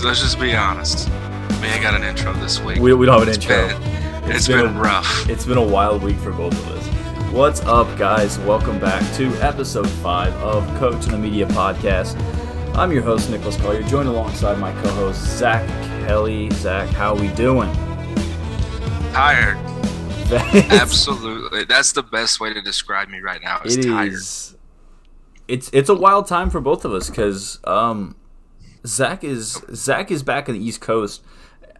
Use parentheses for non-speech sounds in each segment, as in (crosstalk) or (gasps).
just let's just be honest. We ain't got an intro this week. We, we don't have an It's intro. been, it's been been a- rough. It's been a wild week for both of us. What's up, guys? Welcome back to episode five of Coach in the Media podcast. I'm your host Nicholas Collier, joined alongside my co-host Zach Kelly. Zach, how we doing? Tired. It's- (laughs) Absolutely. That's the best way to describe me right now. Is It tired. is. It's it's a wild time for both of us because um, Zach is Zach is back in the East Coast.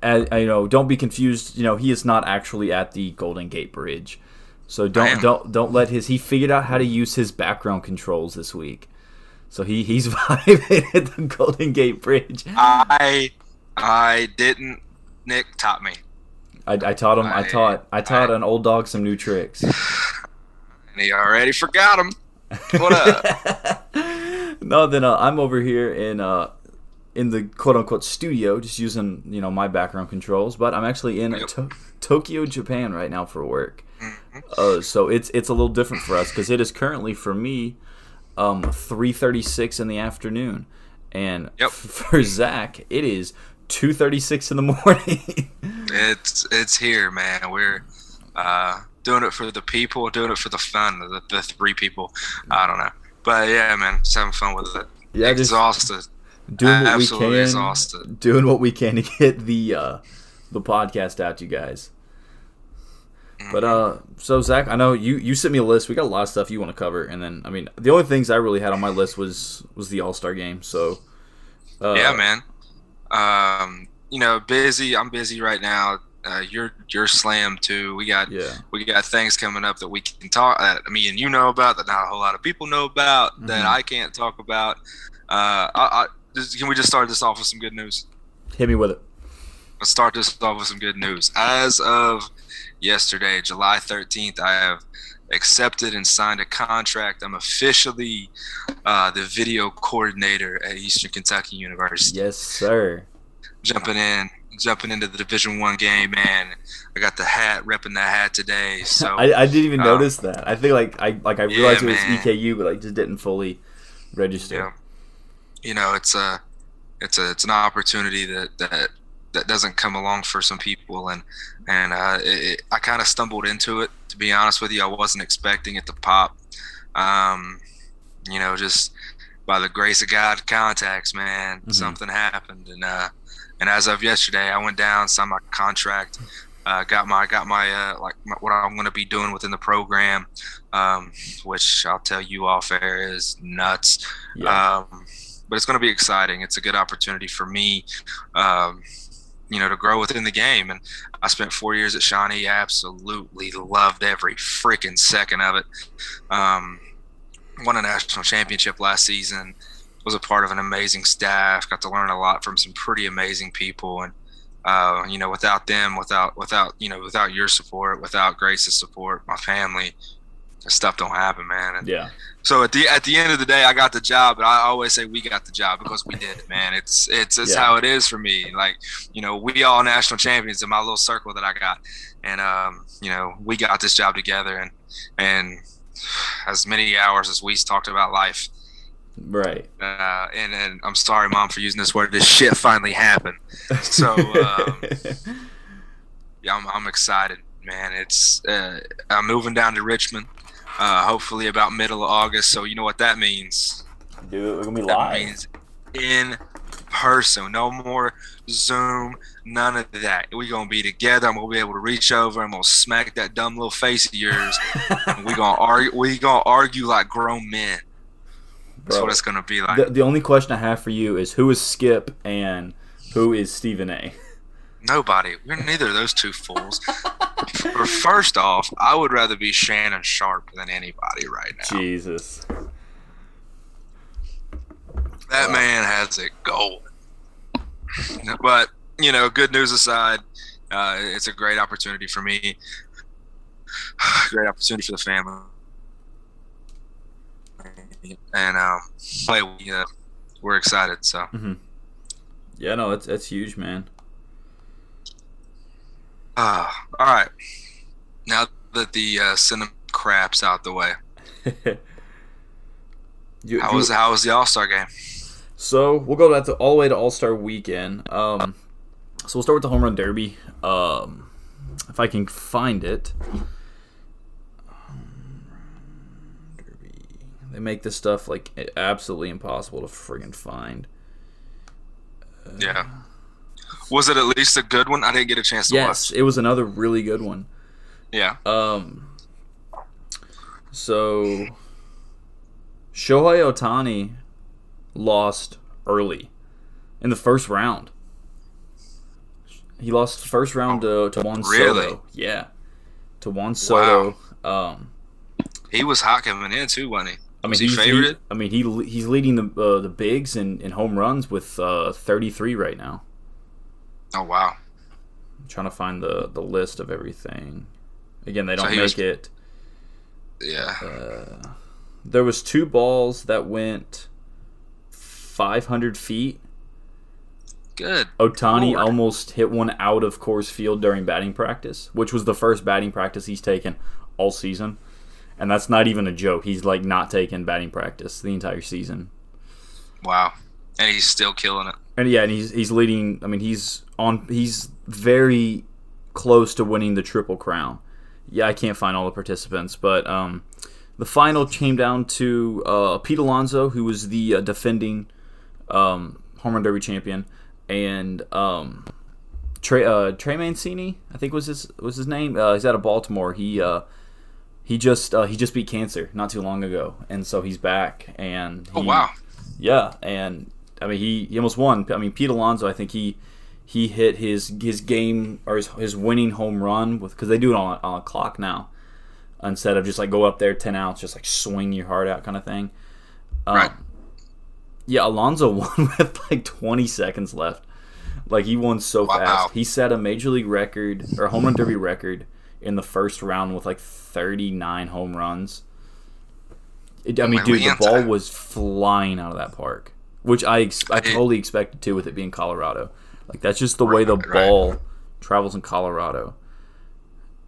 You know, don't be confused. You know, he is not actually at the Golden Gate Bridge, so don't don't don't let his. He figured out how to use his background controls this week, so he he's (laughs) vibing at the Golden Gate Bridge. I I didn't. Nick taught me, I, I taught him. I I- taught I taught I- an old dog some new tricks. (laughs) and he already forgot him. What up? (laughs) no, then uh, I'm over here in uh, in the quote unquote studio, just using you know my background controls. But I'm actually in to- Tokyo, Japan, right now for work. Mhm. Uh, so it's it's a little different for us because it is currently for me, um, 3:36 in the afternoon, and Yep. (laughs) for Zach it is 2:36 in the (laughs) morning. It's it's here, man. We're uh, doing it for the people, doing it for the fun, the, the three people. I don't know, but yeah, man, just having fun with it. yeah, just exhausted, doing what we can, exhausted. doing what we can to get the uh, the podcast out, to you guys. But uh, so Zach, I know you you sent me a list. We got a lot of stuff you want to cover, and then I mean, the only things I really had on my list was was the All Star game. So uh, yeah, man. Um, you know, busy. I'm busy right now. Uh, you're you're slammed too. We got yeah, we got things coming up that we can talk that me and you know about that not a whole lot of people know about that Mhm. I can't talk about. Uh, I, I, just, can we just start this off with some good news? hit me with it. Let's start this off with some good news. As of yesterday, July 13th, I have accepted and signed a contract. I'm officially uh, the video coordinator at Eastern Kentucky University. Yes, sir. Jumping in, jumping into the Division One game, man. I got the hat, repping that hat today. So (laughs) I, I didn't even uh, notice that. I think like I like I realized Yeah, it was man. EKU, but I just didn't fully register. yeah, you know, it's a, it's a, it's an opportunity that that that doesn't come along for some people, and and uh, it, I kind of stumbled into it. To be honest with you, I wasn't expecting it to pop. Um, you know, just by the grace of God, contacts, man, Mhm. something happened, and uh, and as of yesterday, I went down, signed my contract. Uh, got my got my uh, like my, what I'm going to be doing within the program, um, which I'll tell you off air is nuts. Yeah. Um, but it's going to be exciting. It's a good opportunity for me, um, you know, to grow within the game. And I spent four years at Shawnee. Absolutely loved every freaking second of it. Um, won a national championship last season. Was a part of an amazing staff. Got to learn a lot from some pretty amazing people. And uh, you know, without them, without without you know, without your support, without Grace's support, my family, this stuff don't happen, man. And yeah. so at the at the end of the day, I got the job, but I always say we got the job because we did, man. It's it's it's Yeah. how it is for me. Like you know, we all national champions in my little circle that I got, and um, you know, we got this job together, and and as many hours as we talked about life, Right. uh, and and I'm sorry, mom, for using this word. This shit finally happened. So um, (laughs) yeah, I'm I'm excited, man. It's uh, I'm moving down to Richmond. Uh, hopefully about middle of August. So you know what that means. Dude, we're gonna be That live. means in person. No more Zoom. None of that. We're gonna be together. I'm gonna be able to reach over. I'm gonna smack that dumb little face of yours. (laughs) and we gonna argue. We gonna argue like grown men. That's Bro, what it's gonna be like. the, the only question I have for you is who is Skip and who is Stephen A. Nobody. We're neither of those two fools. First off, I would rather be Shannon Sharpe than anybody right now. Jesus. That Wow. man has it going. But you know, good news aside, uh, it's a great opportunity for me. (sighs) Great opportunity for the family. And um, play. We, uh, we're excited. So Yeah, no, it's, that's huge, man. Uh, all right. Now that the uh, cinema crap's out the way, (laughs) you, how you- was how was the All Star game? So we'll go back to all the way to All Star Weekend. Um, so we'll start with the home run derby. Um, if I can find it. They make this stuff like absolutely impossible to friggin' find. Uh, yeah. Was it at least a good one? I didn't get a chance to watch. yes, watch. it was another really good one. Yeah. Um. So Shohei Ohtani lost early in the first round. He lost first round to, to Juan really? Soto. Yeah. To Juan Soto. Wow. Um, he was hot coming in too, wasn't he? I mean, was he's, he favored? I mean, he he's leading the uh, the bigs in, in home runs with uh, 33 right now. Oh wow! I'm trying to find the the list of everything. Again, they don't so make was, it. Yeah. Uh, there was two balls that went 500 feet. Good. Ohtani Lord. almost hit one out of Coors Field during batting practice, which was the first batting practice he's taken all season. And that's not even a joke. He's like not taking batting practice the entire season. Wow. And he's still killing it. And yeah, and he's he's leading I mean he's on he's very close to winning the triple crown. Yeah, I can't find all the participants, but um the final came down to uh, Pete Alonso, who was the uh, defending um, home run derby champion, and um, Trey uh, Trey Mancini, I think was his was his name. Uh, he's out of Baltimore. He uh, he just uh, he just beat cancer not too long ago, and so he's back. And oh, he, oh wow, yeah, and I mean he, he almost won. I mean Pete Alonso, I think he he hit his his game or his, his winning home run with because they do it on, on a clock now instead of just like go up there 10 outs, just like swing your heart out kind of thing. Um, right. Yeah, Alonso (laughs) won with like 20 seconds left. Like he won so wow. fast. He set a major league record or home run derby record in the first round with like 39 home runs. It, I mean, dude, the ball was flying out of that park, which I ex- I totally expected to with it being Colorado. Like that's just the way the ball travels in Colorado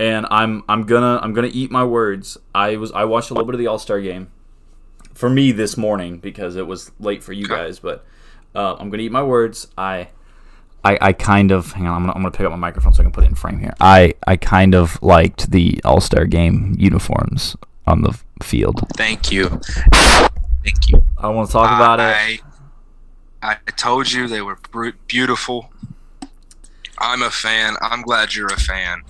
and I'm I'm gonna I'm gonna eat my words. I was I watched a little bit of the All Star game for me this morning because it was late for you guys, but uh, I'm gonna eat my words. I. I, I kind of hang on. I'm gonna, I'm gonna pick up my microphone so I can put it in frame here. I, I kind of liked the All Star Game uniforms on the field. Thank you, thank you. I want to talk about I, it. I told you they were beautiful. I'm a fan. I'm glad you're a fan.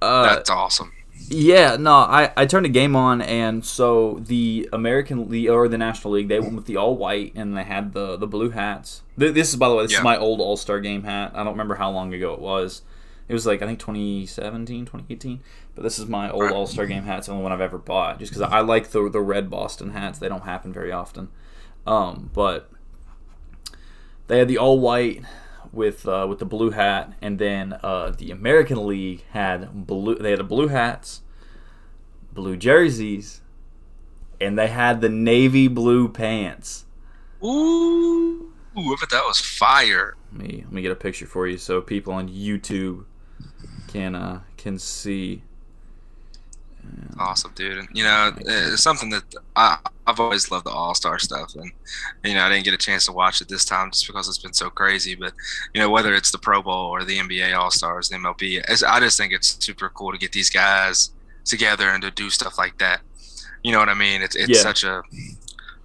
Uh, That's awesome. Yeah, no, I, I turned the game on, and so the American League or the National League, they went with the all white, and they had the the blue hats. This is, by the way, this yeah. is my old All Star Game hat. I don't remember how long ago it was. It was like I think 2017, 2018. But this is my old right. All Star Game hat. It's the only one I've ever bought, just because I like the the red Boston hats. They don't happen very often. Um, but they had the all white with uh, with the blue hat, and then uh, the American League had blue. They had the blue hats, blue jerseys, and they had the navy blue pants. Ooh, Ooh if that was fire. Let me let me get a picture for you so people on YouTube can uh, can see. Awesome, dude. And, you know, it's something that I, I've always loved the All Star stuff, and you know, I didn't get a chance to watch it this time just because it's been so crazy. But you know, whether it's the Pro Bowl or the NBA All Stars, the MLB, I just think it's super cool to get these guys together and to do stuff like that. You know what I mean? It's it's yeah. such a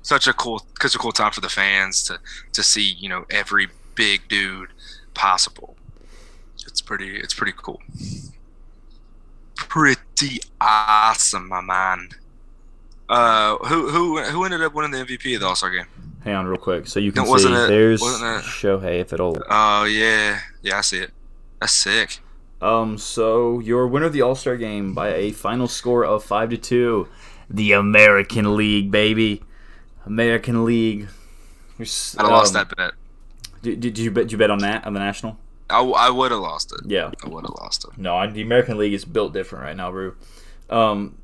such a cool such a cool time for the fans to to see you know every big dude possible. It's pretty it's pretty cool pretty awesome, my man. Uh, who who who ended up winning the MVP of the All Star game? Hang on, real quick, so you can no, see. It, there's Shohei. If it'll. Oh yeah, yeah, I see it. That's sick. Um, so your winner of the All Star game by a final score of five to two, the American League, baby, American League. I'd um, lost that bet. Did, did you bet? Did you bet on that on the national? I, I would have lost it. Yeah, I would have lost it. No, the American League is built different right now, bro. Um,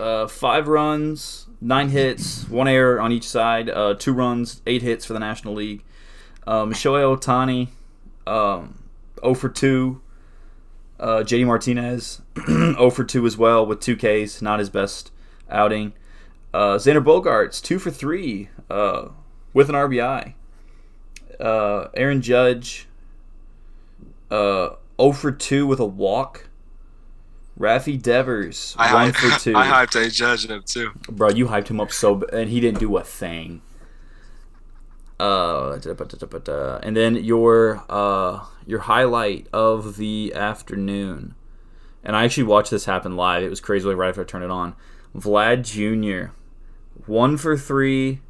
uh, five runs, nine hits, one error on each side. Uh, two runs, eight hits for the National League. Um, Shohei Ohtani, um, 0 for 2. Uh, JD Martinez, 0 (clears throat) for 2 as well with two Ks. Not his best outing. Uh, Xander Bogaerts, 2 for 3. Uh, with an RBI. Uh, Aaron Judge, uh, 0 for 2 with a walk. Rafi Devers, I, 1 hyped, for (laughs) 2. I hyped a judge him too. Bro, you hyped him up so and he didn't do a thing. Uh, and then your uh your highlight of the afternoon, and I actually watched this happen live. It was crazy, like right after I turned it on. Vlad Jr. one for three,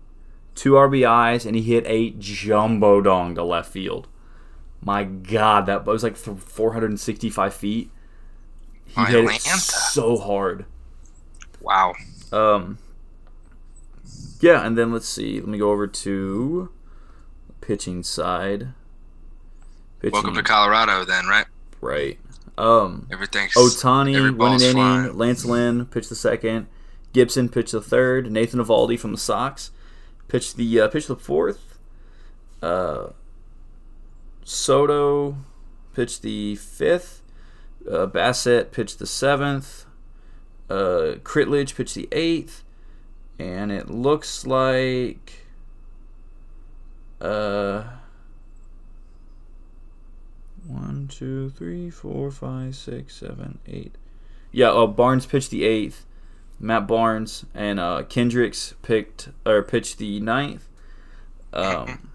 two RBIs, and he hit a jumbo dong to left field. My God, that was like 465 feet. He hit it so hard. Wow. Um, yeah, and then let's see. Let me go over to pitching side. Pitching, Welcome to Colorado, then, right? right. Um, Everything's Ohtani every an inning. flying. Lance Lynn pitched the second. Gibson pitched the third. Nathan Eovaldi from the Sox pitched the uh, pitched the fourth. Uh, Soto pitched the fifth. Uh, Bassitt pitched the seventh. Uh, Kittredge pitched the eighth, and it looks like uh one, two, three, four, five, six, seven, eight. Yeah, uh, Barnes pitched the eighth. Matt Barnes and uh, Kendricks picked or pitched the ninth, um,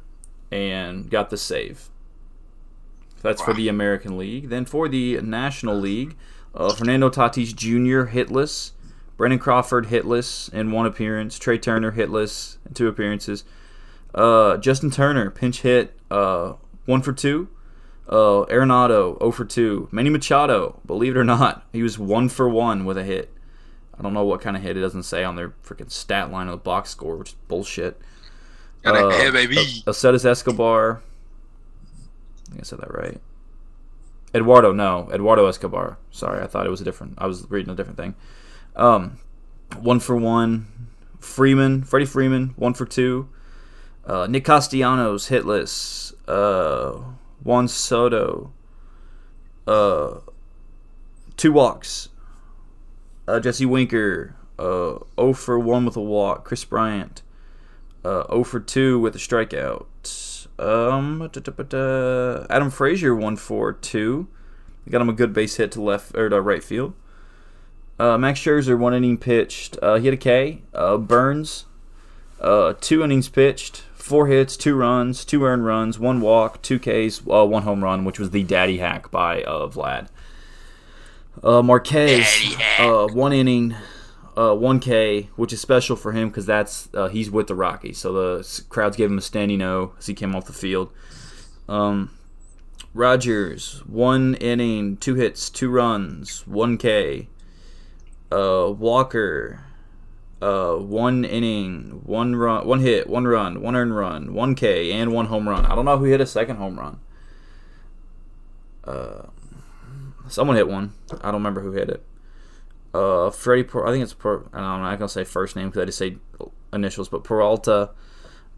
and got the save. That's for the American League. Then for the National League, uh, Fernando Tatis Jr. hitless, Brandon Crawford hitless in one appearance, Trea Turner hitless in two appearances, uh, Justin Turner pinch hit uh, one for two, uh, Arenado 0 for 2. Manny Machado, believe it or not, he was 1 for 1 with a hit. I don't know what kind of hit it doesn't say on their freaking stat line of the box score, which is bullshit. Got a Uh, hit, baby. Acetus Escobar. I think I said that right. Eduardo, no. Eduardo Escobar. Sorry, I thought it was a different. I was reading a different thing. Um, one for one. Freeman, Freddie Freeman, one for two. Uh, Nick Castellanos, hitless. Uh, Juan Soto. Uh, two walks. Uh, Jesse Winker, uh, 0 for 1 with a walk. Kris Bryant, uh, 0 for 2 with a strikeout. Um. Adam Frazier, 1 for 2. Got him a good base hit to left or to right field. Uh, Max Scherzer, one inning pitched. Uh, he had a K. Uh, Burnes, uh, two innings pitched, four hits, two runs, two earned runs, one walk, two Ks, uh, one home run, which was the daddy hack by uh, Vlad. Uh, Marquez, uh, one inning, uh, one K, which is special for him because that's uh, he's with the Rockies, so the crowds gave him a standing O as he came off the field. Um, Rogers, one inning, two hits, two runs, one K. Uh, Walker, uh, one inning, one run, one hit, one run, one earned run, one K, and one home run. I don't know who hit a second home run. Uh, someone hit one. I don't remember who hit it. Uh, Freddie, per- I think it's per- I don't know. I'm not gonna say first name because I just say initials, but Peralta,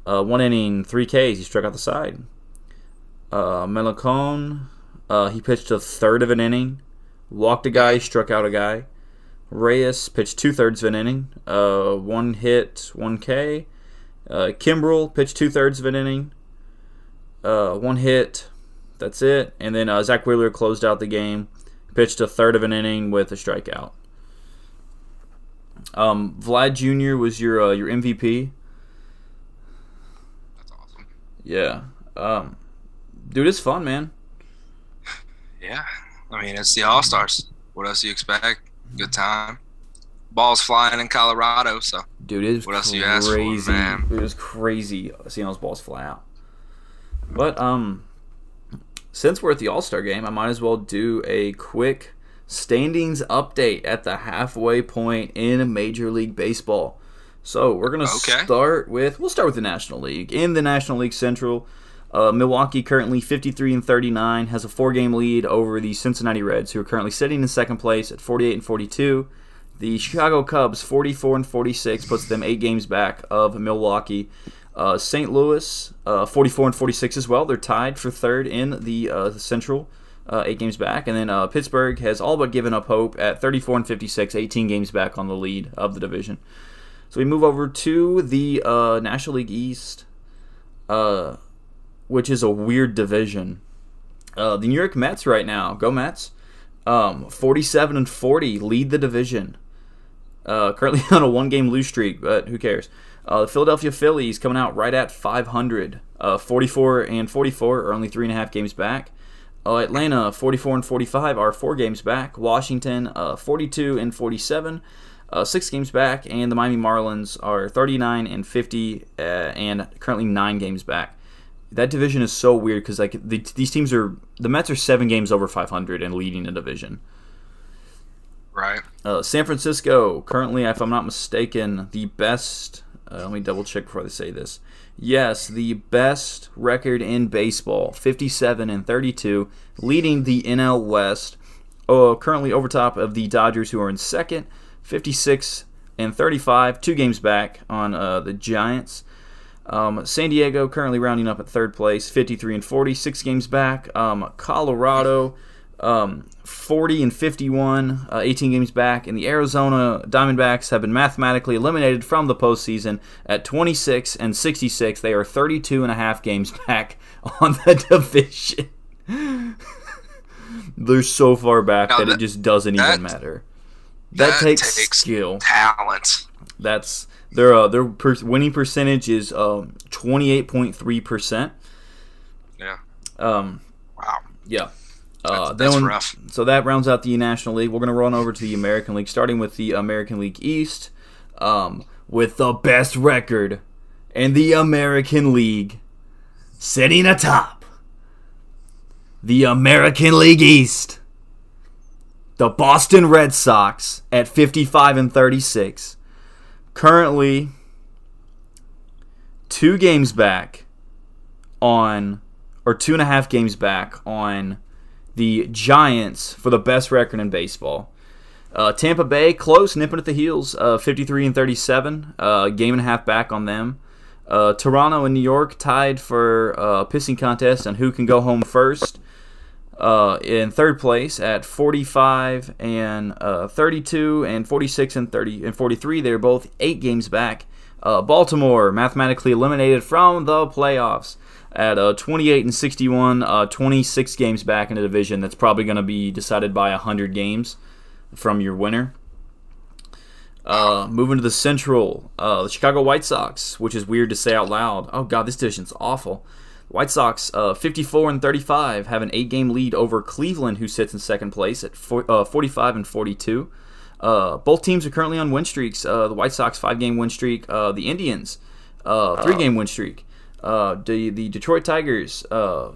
uh, one inning, three Ks. He struck out the side. Uh, Melicone, uh, he pitched a third of an inning, walked a guy, struck out a guy. Reyes pitched two thirds of an inning, uh, one hit, one K. Uh, Kimbrel pitched two thirds of an inning, uh, one hit. That's it. And then uh, Zach Wheeler closed out the game, pitched a third of an inning with a strikeout. Um, Vlad Jr. was your uh, your MVP. That's awesome. Yeah. Um, dude, it's fun, man. Yeah. I mean, it's the All Stars. What else do you expect? Good time. Balls flying in Colorado, so Dude, it was What else crazy. you ask for, man? It was crazy seeing those balls fly out. But um, since we're at the All Star game, I might as well do a quick standings update at the halfway point in Major League Baseball. So we're gonna Okay. start with we'll start with the National League. In the National League Central, uh, Milwaukee currently 53 and 39 has a four-game lead over the Cincinnati Reds, who are currently sitting in second place at 48 and 42. The Chicago Cubs 44 and 46 puts them eight games back of Milwaukee. Uh, St. Louis uh, 44 and 46 as well. They're tied for third in the uh, Central, uh, eight games back. And then uh, Pittsburgh has all but given up hope at 34 and 56, 18 games back on the lead of the division. So we move over to the uh, National League East. uh, which is a weird division. Uh, the New York Mets right now, go Mets, um, 47 and 40 lead the division. Uh, currently (laughs) on a one-game lose streak, but who cares? The Philadelphia Phillies coming out right at 500, uh, 44 and 44 are only three and a half games back. Uh, Atlanta 44 and 45 are four games back. Washington uh, 42 and 47, uh, six games back, and the Miami Marlins are 39 and 50 uh, and currently nine games back. That division is so weird because like the, these teams are the Mets are seven games over 500 and leading the division. Right. Uh, San Francisco currently, if I'm not mistaken, the best. Uh, let me double check before I say this. Yes, the best record in baseball, 57 and 32, leading the NL West. Uh, currently over top of the Dodgers, who are in second, 56 and 35, two games back on uh, the Giants. Um, San Diego currently rounding up at third place, 53 and 40, six games back. Um, Colorado, um, 40 and 51, uh, 18 games back. And the Arizona Diamondbacks have been mathematically eliminated from the postseason at 26 and 66. They are 32 and a half games (laughs) back on the division. (laughs) They're so far back that, that, it just doesn't that, even matter. That, that takes, takes, skill, talent. That's their uh, their per- winning percentage is um, twenty eight point three percent. Yeah. Um. Wow. Yeah. Uh, that's, that's rough. So that rounds out the National League. We're going to run over to the American League, starting with the American League East, um, with the best record in the American League, sitting atop the American League East. The Boston Red Sox at 55 and 36 currently two games back on, or two and a half games back on the Giants for the best record in baseball. Uh, Tampa Bay close, nipping at the heels, uh, 53 and 37, uh, game and a half back on them. Uh, Toronto and New York tied for a pissing contest on who can go home first. Uh, in third place at 45 and uh, 32 and 46 and 30 and 43. They're both eight games back. Uh, Baltimore mathematically eliminated from the playoffs at uh, 28 and 61, uh, 26 games back in a division that's probably going to be decided by 100 games from your winner. Uh, moving to the Central, uh, the Chicago White Sox, which is weird to say out loud. Oh God, this division's awful. White Sox, uh, 54 and 35, have an eight-game lead over Cleveland, who sits in second place at uh, 45 and 42. Uh, both teams are currently on win streaks. Uh, the White Sox five-game win streak. The Indians three-game win streak. The the Detroit Tigers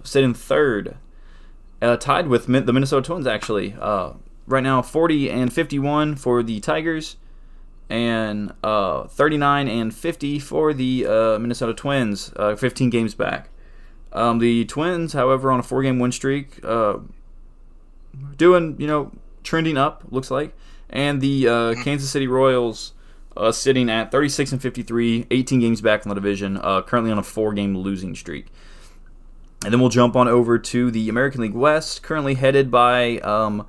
sit in third, tied with the Minnesota Twins actually. right now, 40 and 51 for the Tigers, and 39 and 50 for the Minnesota Twins. 15 games back. Um, the Twins, however, on a four-game win streak, uh, doing you know trending up looks like, and the uh, mm-hmm. Kansas City Royals uh, sitting at 36 and 53, 18 games back in the division, uh, currently on a four-game losing streak. And then we'll jump on over to the American League West, currently headed by um,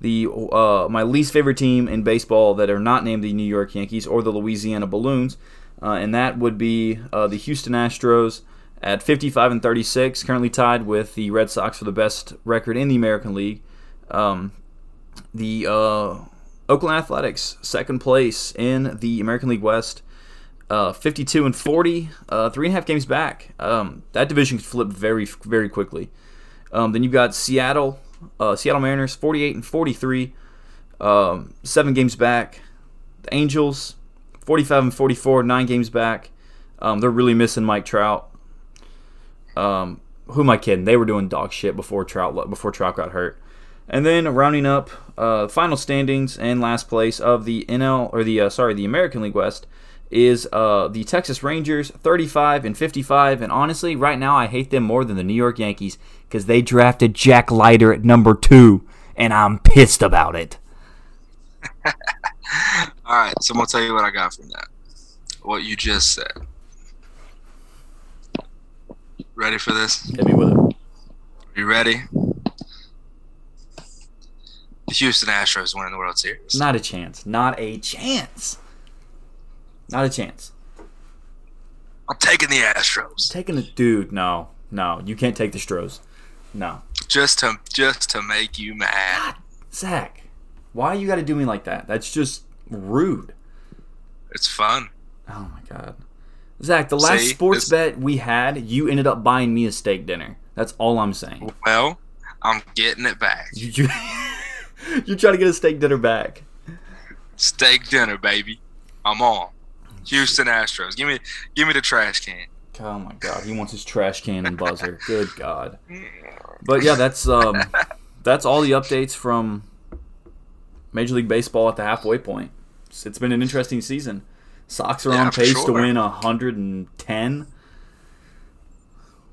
the uh, my least favorite team in baseball that are not named the New York Yankees or the Louisiana Balloons, uh, and that would be uh, the Houston Astros at 55 and 36, currently tied with the Red Sox for the best record in the American League. Um, the uh, Oakland Athletics, second place in the American League West, uh, 52 and 40, uh, three and a half games back. Um, that division flipped very, very quickly. Um, then you've got Seattle, uh, Seattle Mariners, 48 and 43, um, seven games back. The Angels, 45 and 44, nine games back. Um, they're really missing Mike Trout. Um, who am I kidding? They were doing dog shit before Trout before Trout got hurt. And then rounding up uh, final standings and last place of the NL or the uh, sorry the American League West is uh, the Texas Rangers, 35 and 55. And honestly, right now I hate them more than the New York Yankees because they drafted Jack Leiter at number two, and I'm pissed about it. (laughs) All right, so I'm gonna tell you what I got from that. What you just said. Ready for this? Hit me with it. You ready? The Houston Astros winning the World Series. Not a chance. Not a chance. Not a chance. I'm taking the Astros. Taking the dude, no, no, you can't take the Stros. No. Just to just to make you mad. Zach, why you got to do me like that? That's just rude. It's fun. Oh my god. Zach, the last See, sports bet we had, you ended up buying me a steak dinner. That's all I'm saying. Well, I'm getting it back. You you, (laughs) you try to get a steak dinner back. Steak dinner, baby. I'm on. Houston Astros. Give me give me the trash can. Oh my god, he wants his trash can and buzzer. (laughs) Good god. But yeah, that's um that's all the updates from Major League Baseball at the halfway point. It's- been an interesting season. Sox are Yeah, on pace to win 110,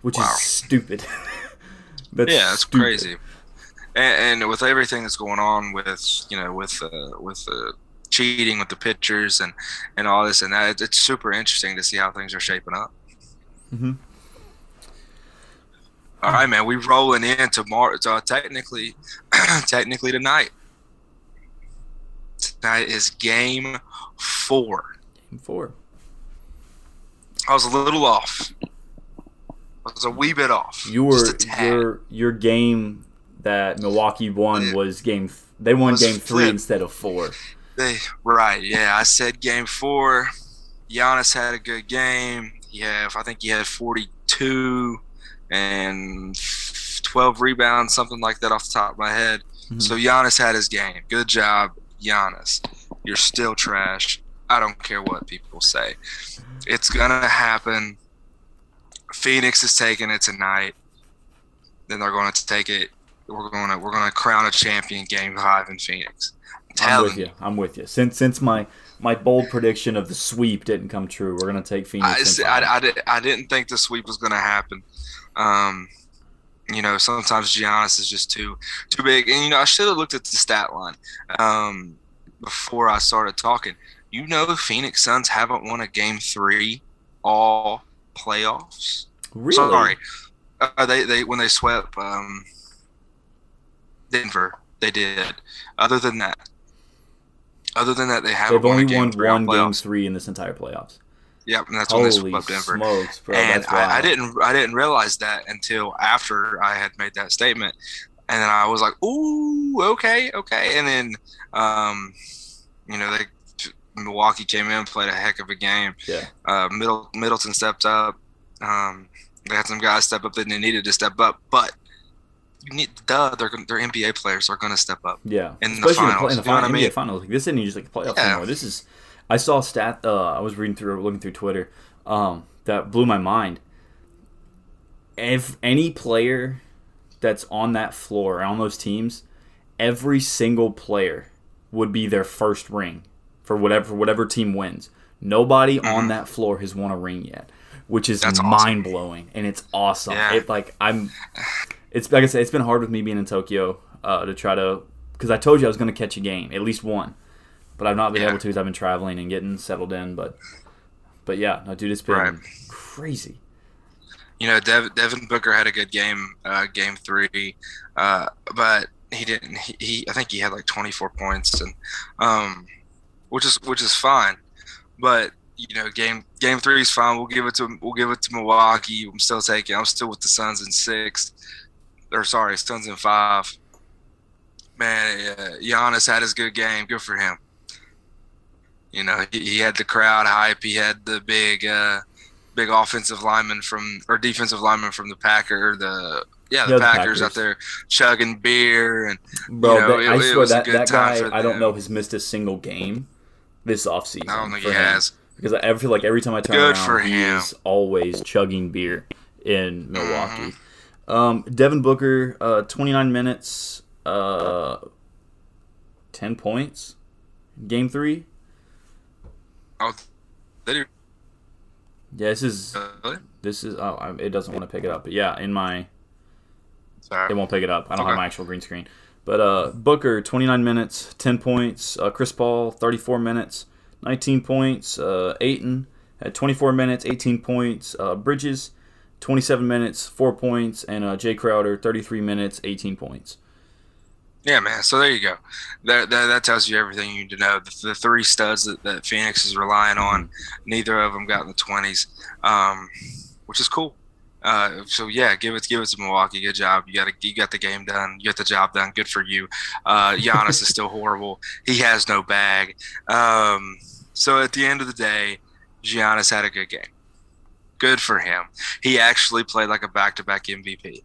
which Wow. is stupid. (laughs) that's Yeah, that's stupid. crazy. And, and with everything that's going on with you know with uh, with uh, cheating with the pitchers and and all this and that, it's, it's super interesting to see how things are shaping up. Mhm. All right, man. We rolling in tomorrow. Uh, technically, (clears throat) technically tonight. Tonight is game four. Game four. I was a little off. I was a wee bit off. You Just were a tad. your your game that Milwaukee won Yeah. was game. They won Was game three flipped. instead of four. They, right, yeah. I said game four. Giannis had a good game. Yeah, I think he had 42 and 12 rebounds, something like that off the top of my head. Mhm. So Giannis had his game. Good job, Giannis. You're still trash. I don't care what people say. It's gonna happen. Phoenix is taking it tonight. Then they're going to take it. We're going to we're to crown a champion game five in Phoenix. I'm Telling with you. I'm with you. Since since my my bold prediction of the sweep didn't come true, we're gonna take I, Phoenix. five. I, I, did, I didn't think the sweep was going to happen. Um, you know, sometimes Giannis is just too too big. And you know, I should have looked at the stat line um, before I started talking. You know, the Phoenix Suns haven't won a game three all playoffs. really? Sorry, uh, they they when they swept um, Denver, they did. Other than that, other than that, they haven't They've won only won one game three in this entire playoffs. Yep, and that's when they Holy swept Denver. smokes, bro! and. I, I didn't I didn't realize that until after I had made that statement, and then I was like, "Ooh, okay, okay." And then, um, you know, they Milwaukee came in, played a heck of a game. Yeah. Uh, Middle Middleton stepped up. Um, they had some guys step up that they needed to step up, but you need duh, they're they're NBA players are going to step up. Yeah, in the especially finals, in the, you know what I mean? NBA finals. Like, this isn't just like playoffs Yeah. anymore. This is. I saw a stat. Uh, I was reading through, looking through Twitter. Um, that blew my mind. If any player that's on that floor on those teams, every single player would be their first ring for whatever for whatever team wins. Nobody on that floor has won a ring yet, which is Mm-hmm. Awesome. mind blowing and it's awesome. Yeah. It like I'm it's like I said, it's been hard with me being in Tokyo uh, to try to because I told you I was going to catch a game, at least one, but I've not been Yeah. able to because I've been traveling and getting settled in. But but yeah, no, dude, it's been Right. crazy. you know, Dev, Devin Booker had a good game, uh, game three, uh, but he didn't. He, he, I think he had like 24 points, and um, which is which is fine. But you know, game game three is fine. We'll give it to we'll give it to Milwaukee. I'm still taking. I'm still with the Suns in six, or sorry, Suns in five. Man, uh, Giannis had his good game. Good for him. You know, he, he had the crowd hype. He had the big. Uh, big offensive lineman from or defensive lineman from the Packer, the yeah, the Yeah, the Packers, out there chugging beer and Bro, You know, that- it- I swear that that guy, I don't know, has missed a single game this offseason. I don't think he him. has. because I feel like every time I turn Good around, for he him. is always chugging beer in Milwaukee. Mm-hmm. Um, Devin Booker, uh, 29 minutes, uh, 10 points, game three. Oh. Yeah, this is this is. Oh, it doesn't want to pick it up, but yeah, in my Sorry. it won't pick it up. I don't have my actual green screen. But uh, Booker, 29 minutes, 10 points. Uh, Chris Paul, 34 minutes, 19 points. Uh, Ayton at 24 minutes, 18 points. Uh, Bridges, 27 minutes, 4 points. And uh, Jae Crowder, 33 minutes, 18 points. Yeah, man. So there you go. That that, that tells you everything you need to know. The, the three studs that, that Phoenix is relying on, neither of them got in the twenties, um, which is cool. Uh, so yeah, give it give it to Milwaukee. Good job. You got you got the game done. You got the job done. Good for you. Uh, Giannis is still (laughs) horrible. He has no bag. Um, so at the end of the day, Giannis had a good game. Good for him. He actually played like a back-to-back MVP.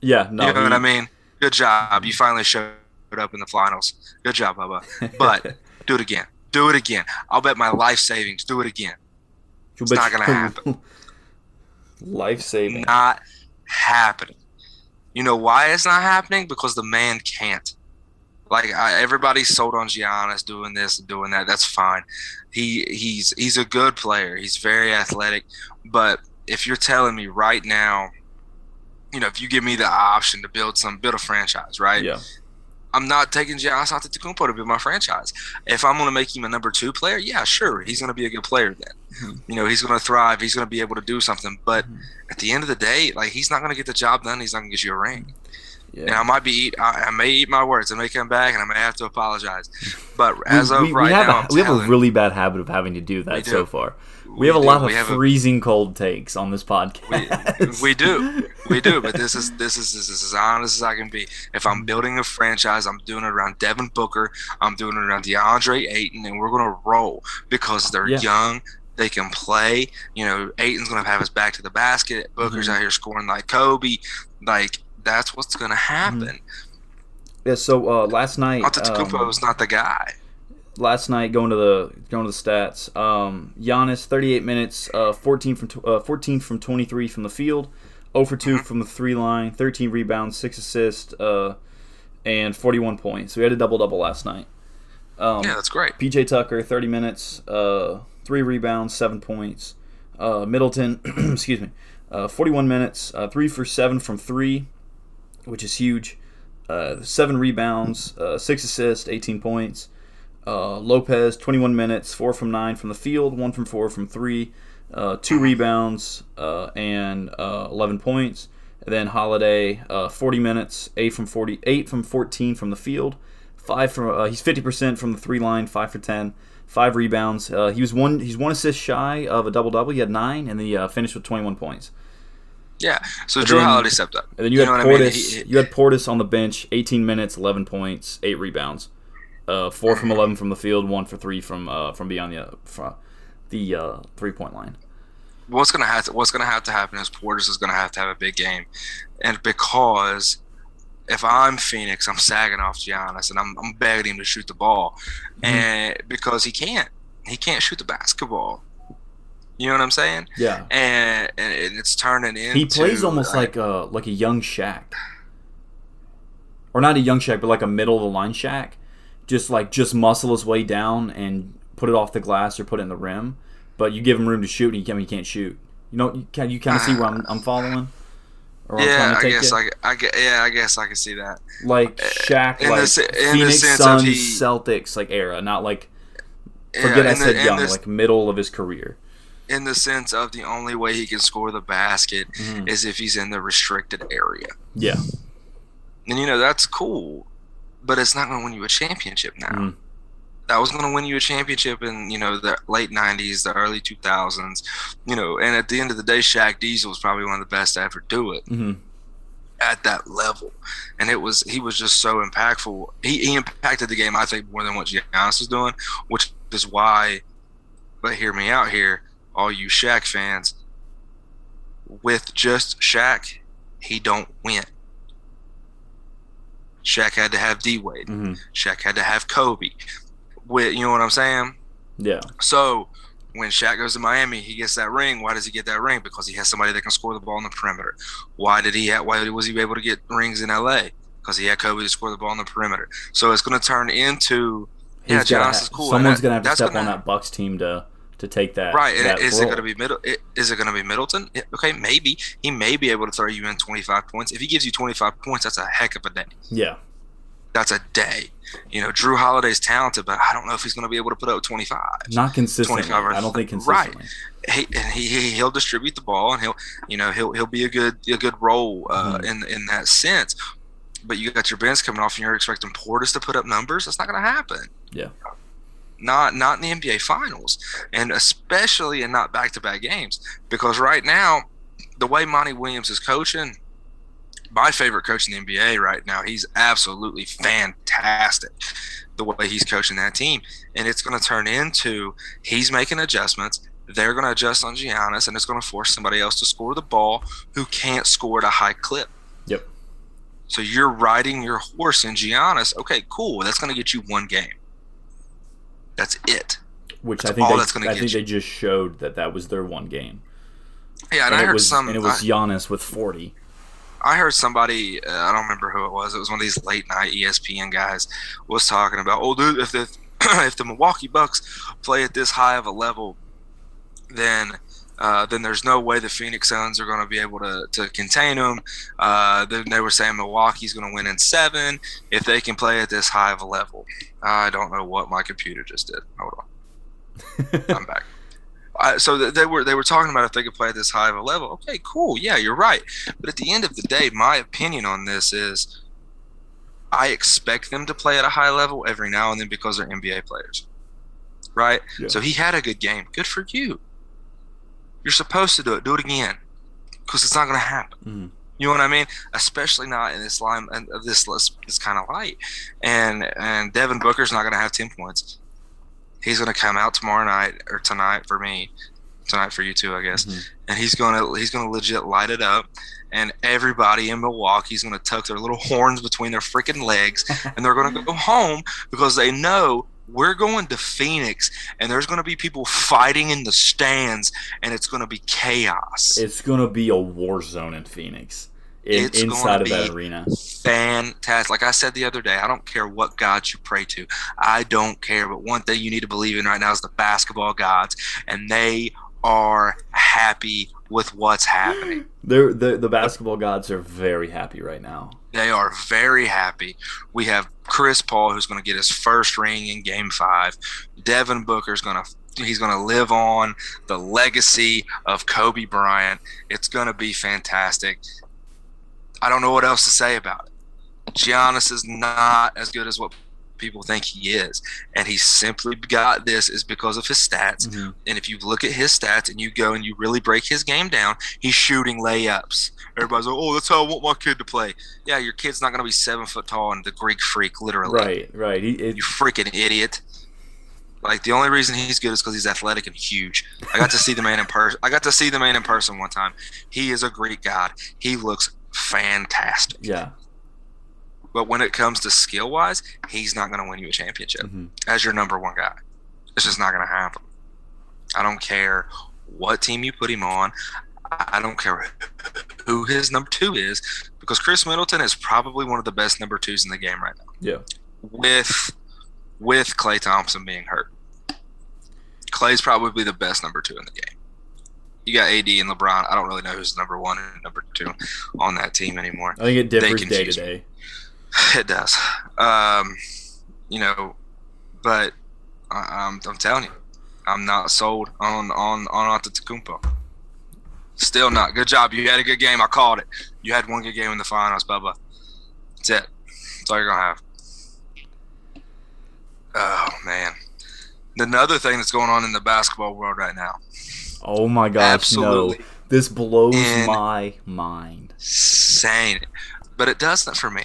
Yeah, no, you know he, what I mean. Good job. You finally showed up in the finals. Good job, Bubba. But (laughs) do it again. Do it again. I'll bet my life savings. Do it again. It's not gonna happen. (laughs) life saving. Not happening. You know why it's not happening? Because the man can't. Like I, everybody's sold on Giannis doing this and doing that. That's fine. He he's he's a good player. He's very athletic. But if you're telling me right now, you know, if you give me the option to build some build a franchise, right? Yeah. I'm not taking Giannis Antetokounmpo to be my franchise. If I'm going to make him a number two player, yeah, sure, he's going to be a good player then. Mm-hmm. You know, he's going to thrive. He's going to be able to do something. But mm-hmm. at the end of the day, like he's not going to get the job done. He's not going to get you a ring. Yeah. And I might be eat. I, I, may eat my words. I may come back, and I may have to apologize. But as we, of we, right we have now, a, we telling, have a really bad habit of having to do that do. so far. We, have a do. lot of freezing a, cold takes on this podcast. We, we, do, (laughs) we do. But this is this is this is as honest as I can be. If I'm building a franchise, I'm doing it around Devin Booker. I'm doing it around DeAndre Ayton, and we're gonna roll because they're yeah. young. They can play. You know, Ayton's gonna have his back to the basket. Booker's mm-hmm. out here scoring like Kobe. Like that's what's gonna happen. Mm-hmm. Yeah. So uh, last night, Antetokounmpo um, is not the guy last night going to the going to the stats. Um, Giannis, 38 minutes, uh, 14 from uh, 14 from 23 from the field, 0 for 2 mm-hmm. from the three line, 13 rebounds, six assists, uh, and 41 points. So we had a double double last night. Um, yeah, that's great. PJ Tucker, 30 minutes, uh, three rebounds, seven points. Uh, Middleton, (clears throat) excuse me, uh, 41 minutes, three for seven from three, which is huge. seven rebounds, six assists, 18 points. Uh, Lopez, 21 minutes, 4 from 9 from the field, 1 from 4 from 3, uh, 2 rebounds, uh, and uh, 11 points. And then Holiday, uh, 40 minutes, 8 from 40, 8 from 14 from the field, 5 from uh, he's 50% from the 3 line, 5 for 10, 5 rebounds. he was one he's one assist shy of a double double. He had 9 and then he finished with 21 points. Yeah, so then, Holiday stepped up. And then you, you had Portis. I mean? he, he, you had Portis on the bench, 18 minutes, 11 points, 8 rebounds. Uh, four from eleven from the field, one for three from uh, from beyond the from the uh, three point line. What's gonna have to What's gonna have to happen is Portis is gonna have to have a big game, and because if I'm Phoenix, I'm sagging off Giannis and I'm, I'm begging him to shoot the ball, mm-hmm. and because he can't, he can't shoot the basketball. You know what I'm saying? Yeah. And and it's turning into he plays almost like, like a like a young Shaq, or not a young Shaq, but like a middle of the line Shaq just like just muscle his way down and put it off the glass or put it in the rim. But you give him room to shoot, and he, can't, he can't shoot. You know, you can you kind of see where I'm, I'm following. yeah, i guess I, I, yeah, I guess I can see that. Like uh, Shaq, in like the, Phoenix Suns, he, Celtics, like era, not like forget yeah, I said the, young, this, like middle of his career. In the sense of the only way he can score the basket mm. is if he's in the restricted area. Yeah, and you know that's cool but it's not going to win you a championship now. Mm. That was going to win you a championship in you know the late '90s, the early 2000s, you know. And at the end of the day, Shaq Diesel was probably one of the best to ever do it. Mm-hmm at that level. And it was he was just so impactful. He, he impacted the game, I think, more than what Giannis was doing, which is why. But hear me out here, all you Shaq fans. With just Shaq, he don't win. Shaq had to have D Wade. Mm-hmm. Shaq had to have Kobe. With you know what I'm saying? Yeah. So when Shaq goes to Miami, he gets that ring. Why does he get that ring? Because he has somebody that can score the ball on the perimeter. Why did he? Have, why was he able to get rings in LA? Because he had Kobe to score the ball on the perimeter. So it's going to turn into yeah, Johnson's cool. Someone's going to have to step gonna, on that Bucks team to to take that. Right. That is role. it going to be middle? Is it going to be Middleton? Okay, maybe he may be able to throw you in 25 points. If he gives you 25 points, that's a heck of a day. Yeah. That's a day. You know, Jrue Holiday's talented, but I don't know if he's going to be able to put up 25. Not consistently. 25 or, I don't think consistently. Right. He, he, he he'll distribute the ball and he'll you know he'll he'll be a good a good role uh, mm-hmm. in in that sense. but you got your Benz coming off, and you're expecting Portis to put up numbers. That's not going to happen. Yeah. Not not in the NBA Finals, and especially in not back to back games, because right now, the way Monty Williams is coaching, my favorite coach in the NBA right now. He's absolutely fantastic the way he's coaching that team, and it's going to turn into he's making adjustments. They're going to adjust on Giannis, and it's going to force somebody else to score the ball who can't score at a high clip. Yep. So you're riding your horse in Giannis. Okay, cool. That's going to get you one game. That's it. Which That's I think they, I think you. they just showed that that was their one game. Yeah, and, And, I heard was some. and it was I, Giannis with 40. I heard somebody. Uh, I don't remember who it was. It was one of these late night ESPN guys was talking about. Oh, dude, if the (clears throat) if the Milwaukee Bucks play at this high of a level, then uh, then there's no way the Phoenix Suns are going to be able to, to contain them. Uh, then they were saying Milwaukee's going to win in seven if they can play at this high of a level. I don't know what my computer just did. Hold on, (laughs) I'm back. Uh, so th- they were they were talking about if they could play at this high of a level. Okay, cool. Yeah, you're right. But at the end of the day, my opinion on this is, I expect them to play at a high level every now and then because they're NBA players, right? Yeah. So he had a good game. Good for you. You're supposed to do it. Do it again, because it's not going to happen. Mhm. You know what I mean? Especially not in this line and of this list, this kind of light. And and Devin Booker's not going to have ten points. He's going to come out tomorrow night or tonight for me, tonight for you too, I guess. Mhm. And he's going to he's going to legit light it up. And everybody in Milwaukee's going to tuck their little horns between their freaking legs, (laughs) and they're going to go home because they know we're going to Phoenix, and there's going to be people fighting in the stands, and it's going to be chaos. It's going to be a war zone in Phoenix. In, It's inside of that arena. fantastic. Like I said the other day, I don't care what gods you pray to. I don't care. But one thing you need to believe in right now is the basketball gods, and they are happy with what's happening. (gasps) They're, the the basketball gods are very happy right now. They are very happy. We have Chris Paul, who's going to get his first ring in Game Five. Devin Booker's going to he's going to live on the legacy of Kobe Bryant. It's going to be fantastic. I don't know what else to say about it. Giannis is not as good as what people think he is, and he simply got this is because of his stats. Mhm. And if you look at his stats and you go and you really break his game down, he's shooting layups. Everybody's like, "Oh, that's how I want my kid to play." Yeah, your kid's not going to be seven foot tall and the Greek freak, literally. Right, right. He, it, You freaking idiot. Like the only reason he's good is because he's athletic and huge. I got to see the man in person. I got to see the man in person one time. He is a Greek god. He looks fantastic. yeah. But when it comes to skill wise, he's not going to win you a championship Mhm. as your number one guy. It's just not going to happen. I don't care what team you put him on. I don't care who his number two is because Khris Middleton is probably one of the best number twos in the game right now Yeah. with with Klay Thompson being hurt. Klay's probably the best number two in the game. You got AD and LeBron. I don't really know who's number one and number two on that team anymore. I think it differs day to day. me. (laughs) It does. Um, you know, but I, I'm, I'm telling you, I'm not sold on on on Antetokounmpo. Still not. Good job. You had a good game. I called it. You had one good game in the finals, Bubba. That's it. That's all you're gonna have. Oh man. Another thing that's going on in the basketball world right now. Oh my gosh, Absolutely no. This blows In- my mind. insane. But it doesn't for me.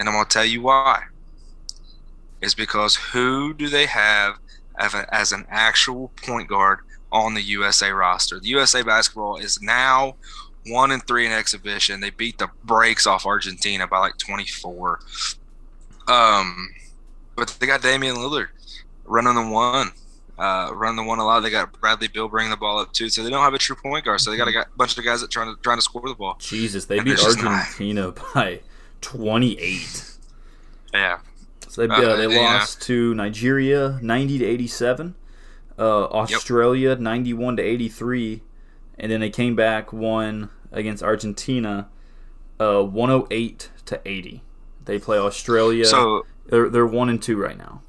And I'm going to tell you why. Is because who do they have as, an actual point guard on the USA roster? The USA basketball is now one and three in exhibition. They beat the brakes off Argentina by like 24. Um, but they got Damian Lillard running the one, uh, running the one a lot. They got Bradley Beal bringing the ball up too. So they don't have a true point guard. So they got a guy- bunch of guys that trying to trying to score the ball. Jesus, they And beat there's just not- Argentina (laughs) by 28. Yeah. So they, Uh, uh, they yeah. lost to Nigeria 90 to 87, uh, Australia 91 to 83, and then they came back won against Argentina uh, 108 to 80. They play Australia. So they're they're one and two right now.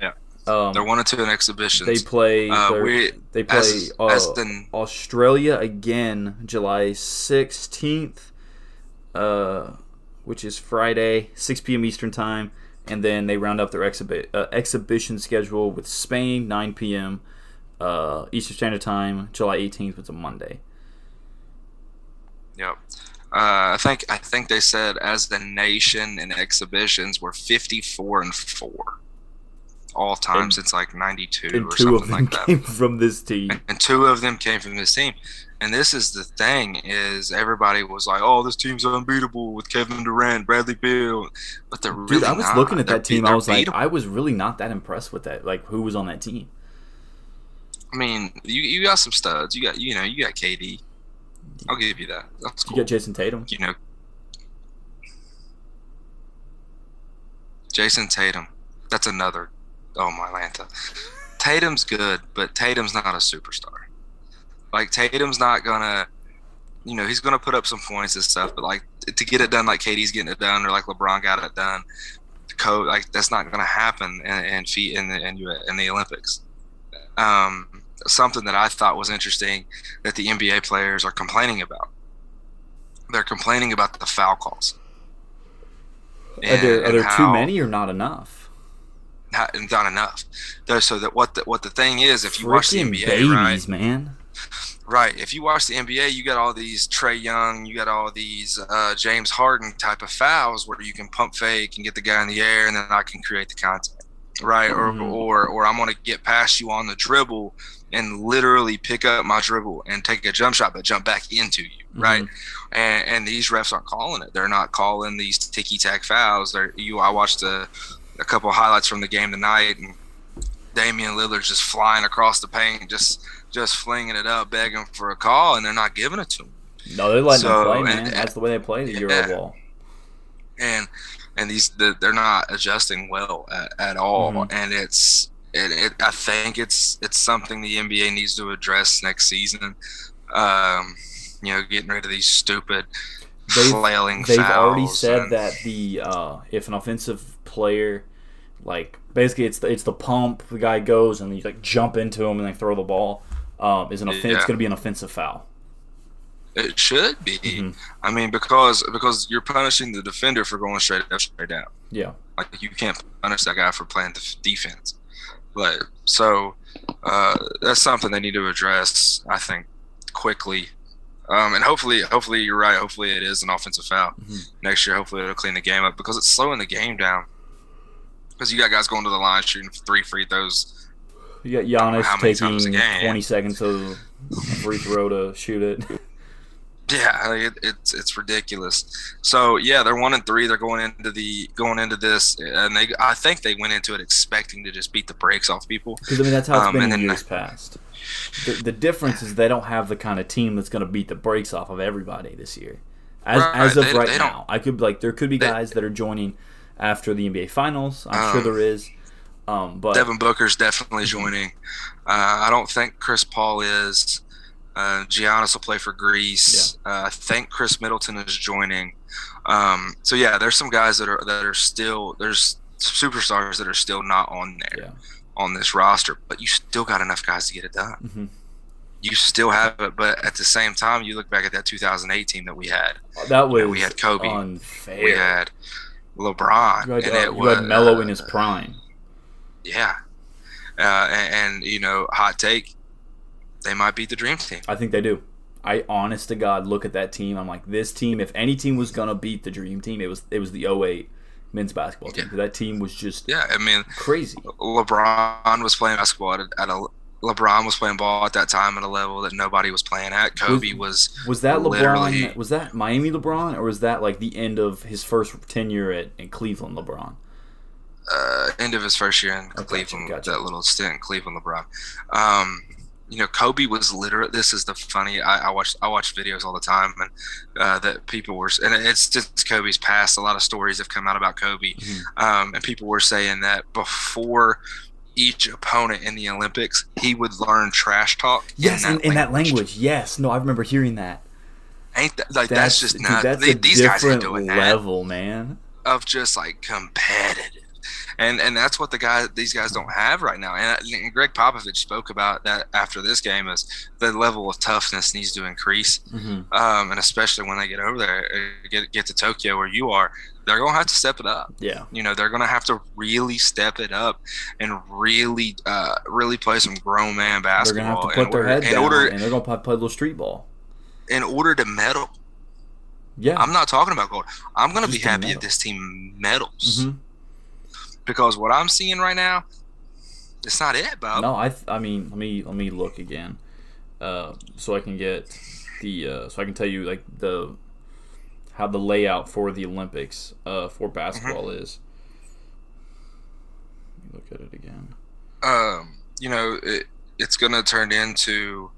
Yeah. Um, they're one and two in exhibitions. they play. Uh, we- they play as, uh, as the Australia again, July 16th. uh, which is Friday, 6 p.m. Eastern time, and then they round up their exhibi- uh, exhibition schedule with Spain, 9 p.m. Uh, Eastern Standard Time, July 18th, which is a Monday. Yep. Uh, I think I think they said as the nation in exhibitions we're 54 and four all time And- since like 92 And or two something of them like that. came from this team. and, and two of them came from this team. And this is the thing: is everybody was like, "Oh, this team's unbeatable with Kevin Durant, Bradley Beal," but they're really Dude, I was not. looking at They're that be- team. I they're was like, beatable. I was really not that impressed with that. Like, who was on that team? I mean, you you got some studs. You got you know you got KD. I'll give you that. That's You got Jayson Tatum. you know, Jayson Tatum. That's another. Oh my Lanta. Tatum's good, but Tatum's not a superstar. Like Tatum's not gonna, you know, he's gonna put up some points and stuff, but like to get it done, like KD's getting it done, or like LeBron got it done, code like that's not gonna happen in, in feet in the in, in the Olympics. Um, something that I thought was interesting that the NBA players are complaining about. They're complaining about the foul calls. Are there, are And there too many or not enough? Not, not enough. So that what the, what the thing is, if you watch the NBA, babies, right, man. Right, if you watch the NBA, you got all these Trae Young, you got all these uh, James Harden type of fouls where you can pump fake and get the guy in the air, and then I can create the contact, right? Mhm. Or or or I'm gonna get past you on the dribble and literally pick up my dribble and take a jump shot, but jump back into you, right? Mm-hmm. And, and these refs aren't calling it. They're not calling these ticky tack fouls. They're you. I watched a, a couple of highlights from the game tonight, and Damian Lillard's just flying across the paint, just just flinging it up, begging for a call, and they're not giving it to them. No, they're letting So, them play, and- man. That's the way they play the Yeah. Euro ball. and and these the, they're not adjusting well at, at all Mhm. and it's it, it i think it's it's something the nba needs to address next season um you know getting rid of these stupid They've- flailing They've already said and- that the uh, if an offensive player, like basically it's the it's the pump, the guy goes and you like jump into him and they throw the ball. Um, is an offense. It's Yeah. going to be an offensive foul. it should be Mhm. i mean because because you're punishing the defender for going straight up straight down Yeah. Like you can't punish that guy for playing the defense. But so uh, that's something they need to address, I think, quickly. Um, and hopefully, hopefully you're right. Hopefully it is an offensive foul Mhm. next year. Hopefully it'll clean the game up because it's slowing the game down. Because you got guys going to the line shooting three free throws. You got Giannis How many times a taking game? 20 seconds to a free throw to shoot it. Yeah, it, it's it's ridiculous. So yeah, they're one and three. They're going into the going into this, and they I think they went into it expecting to just beat the brakes off people. Because I mean that's how it's Um, been in years past. The, the difference is they don't have the kind of team that's going to beat the brakes off of everybody this year. As, Right, as of they- right they now, I could like there could be They- guys that are joining after the NBA Finals. I'm sure Um, there is. Um, but Devin Booker's definitely (laughs) joining. Uh, I don't think Chris Paul is. Uh, Giannis will play for Greece. Uh, I think Khris Middleton is joining. Um, so yeah, there's some guys that are that are still there's superstars that are still not on there Yeah. on this roster, but you still got enough guys to get it done. Mhm. You still have it, but at the same time, you look back at that 2008 team that we had. that was we had Kobe. unfair. We had LeBron, you had, and uh, it you was had Melo in his prime. Yeah, uh, and, and you know, hot take, they might beat the dream team. I think they do. I honest to God look at that team. I'm like, this team. If any team was gonna beat the Dream Team, it was it was the 08 men's basketball team. Yeah. That team was just Yeah, I mean, crazy. LeBron was playing basketball at a, at a LeBron was playing ball at that time at a level that nobody was playing at. Kobe was Was that LeBron? Was that Miami LeBron, or was that like the end of his first tenure at in Cleveland LeBron? Uh, end of his first year in gotcha, Cleveland. gotcha. That little stint in Cleveland, LeBron. Um, you know, Kobe was literally. This is the funny. I, I watch I watch videos all the time, and uh, that people were, and it's just Kobe's past. A lot of stories have come out about Kobe, Mhm. um, and people were saying that before each opponent in the Olympics, he would learn trash talk. Yes, in, in that language. Yes, no, I remember hearing that. Ain't that, like that's, just dude, not that's they- a these guys ain't different doing that level, man. of just like competitive. And and that's what the guy these guys don't have right now. And, and Gregg Popovich spoke about that after this game is the level of toughness needs to increase, mm-hmm. um, and especially when they get over there, uh, get get to Tokyo where you are, they're gonna have to step it up. Yeah, you know they're gonna have to really step it up and really uh, really play some grown man basketball. They're gonna have to put their head down order, and they're gonna play a little street ball in order to medal. Yeah, I'm not talking about gold. I'm gonna Just be happy if this team medals. Mm-hmm because what I'm seeing right now, it's not it, Bob. No, I I mean let me let me look again, uh, so I can get the uh, so I can tell you like the how the layout for the Olympics uh, for basketball mm-hmm. is. look at it again. Um, you know, it, it's going to turn into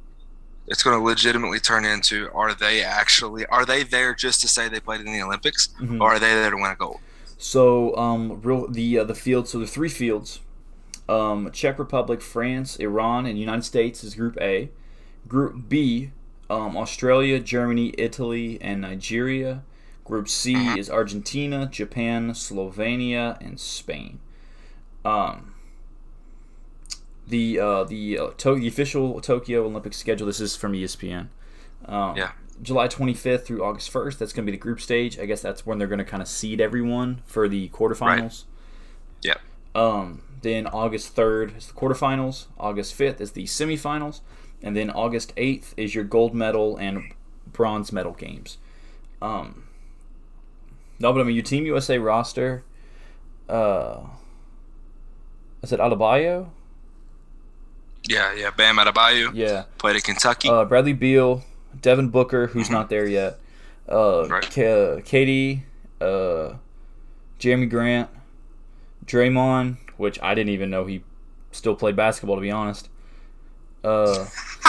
it's going to legitimately turn into are they actually are they there just to say they played in the Olympics mm-hmm. or are they there to win a gold? So, um, real the uh, the fields. So the three fields: um, Czech Republic, France, Iran, and United States is Group A. Group B: um, Australia, Germany, Italy, and Nigeria. Group C uh-huh. is Argentina, Japan, Slovenia, and Spain. Um, the uh, the uh, to- the official Tokyo Olympic schedule. This is from ESPN. Um, yeah. July 25th through August 1st. That's going to be the group stage. I guess that's when they're going to kind of seed everyone for the quarterfinals. Right. Yeah. Um, then August 3rd is the quarterfinals. August 5th is the semifinals. And then August 8th is your gold medal and bronze medal games. Um, no, but I mean, your Team USA roster. Uh, is it Adebayo? Yeah, yeah. Bam Adebayo. Yeah. Played at Kentucky. Uh, Bradley Beal, Devin Booker, who's not there yet. Uh, right. K- KD, uh, Jerami Grant, Draymond, which I didn't even know he still played basketball to be honest. Uh, (laughs)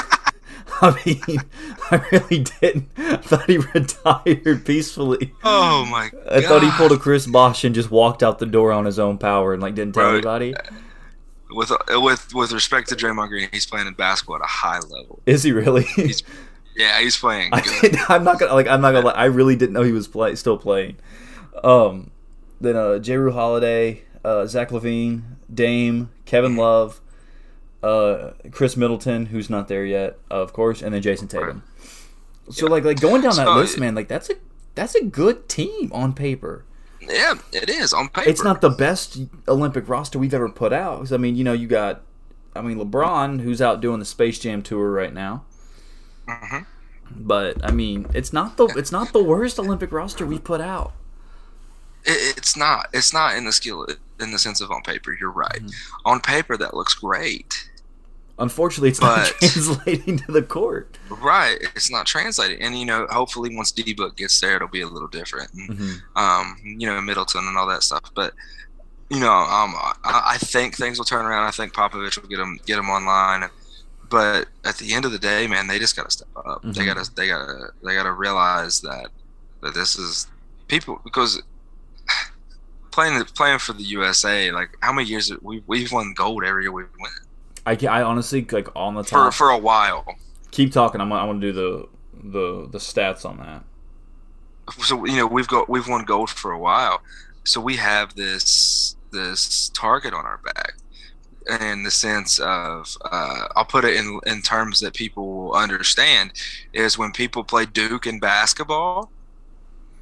I mean, (laughs) I really didn't. I thought he retired peacefully. Oh my! God. I thought he pulled a Chris Bosh and just walked out the door on his own power and like didn't tell anybody. With with with respect to Draymond Green, he's playing in basketball at a high level. Is he really? he's yeah, he's playing. I am (laughs) not gonna like. I'm not gonna. Lie, I really didn't know he was play still playing. Um, then uh, Jrue Holiday, uh, Zach LaVine, Dame, Kevin Love, uh, Khris Middleton, who's not there yet, uh, of course, and then Jayson Tatum. Right. So yeah. like like going down that so, list, man, like that's a that's a good team on paper. Yeah, it is on paper. It's not the best Olympic roster we've ever put out. Cause, I mean, you know, you got, I mean, LeBron, who's out doing the Space Jam tour right now. Mm-hmm. But I mean, it's not the it's not the worst Olympic roster we put out. It, it's not. It's not in the skill in the sense of on paper. You're right. Mm-hmm. On paper, that looks great. Unfortunately, it's but, not (laughs) translating to the court. Right, it's not translating, and you know, hopefully, once D Book gets there, it'll be a little different. And, mm-hmm. Um, you know, Middleton and all that stuff. But you know, um, I, I, think things will turn around. I think Popovich will get them get them online. And, but at the end of the day, man, they just got to step up. Mm-hmm. They got to they got to they got to realize that that this is people because (sighs) playing playing for the USA, like how many years we we've won gold every year we win. I, I honestly like on the top for for a while. Keep talking. I'm I want to do the the the stats on that. So you know we've got we've won gold for a while, so we have this this target on our back in the sense of uh, I'll put it in in terms that people will understand is when people play Duke in basketball,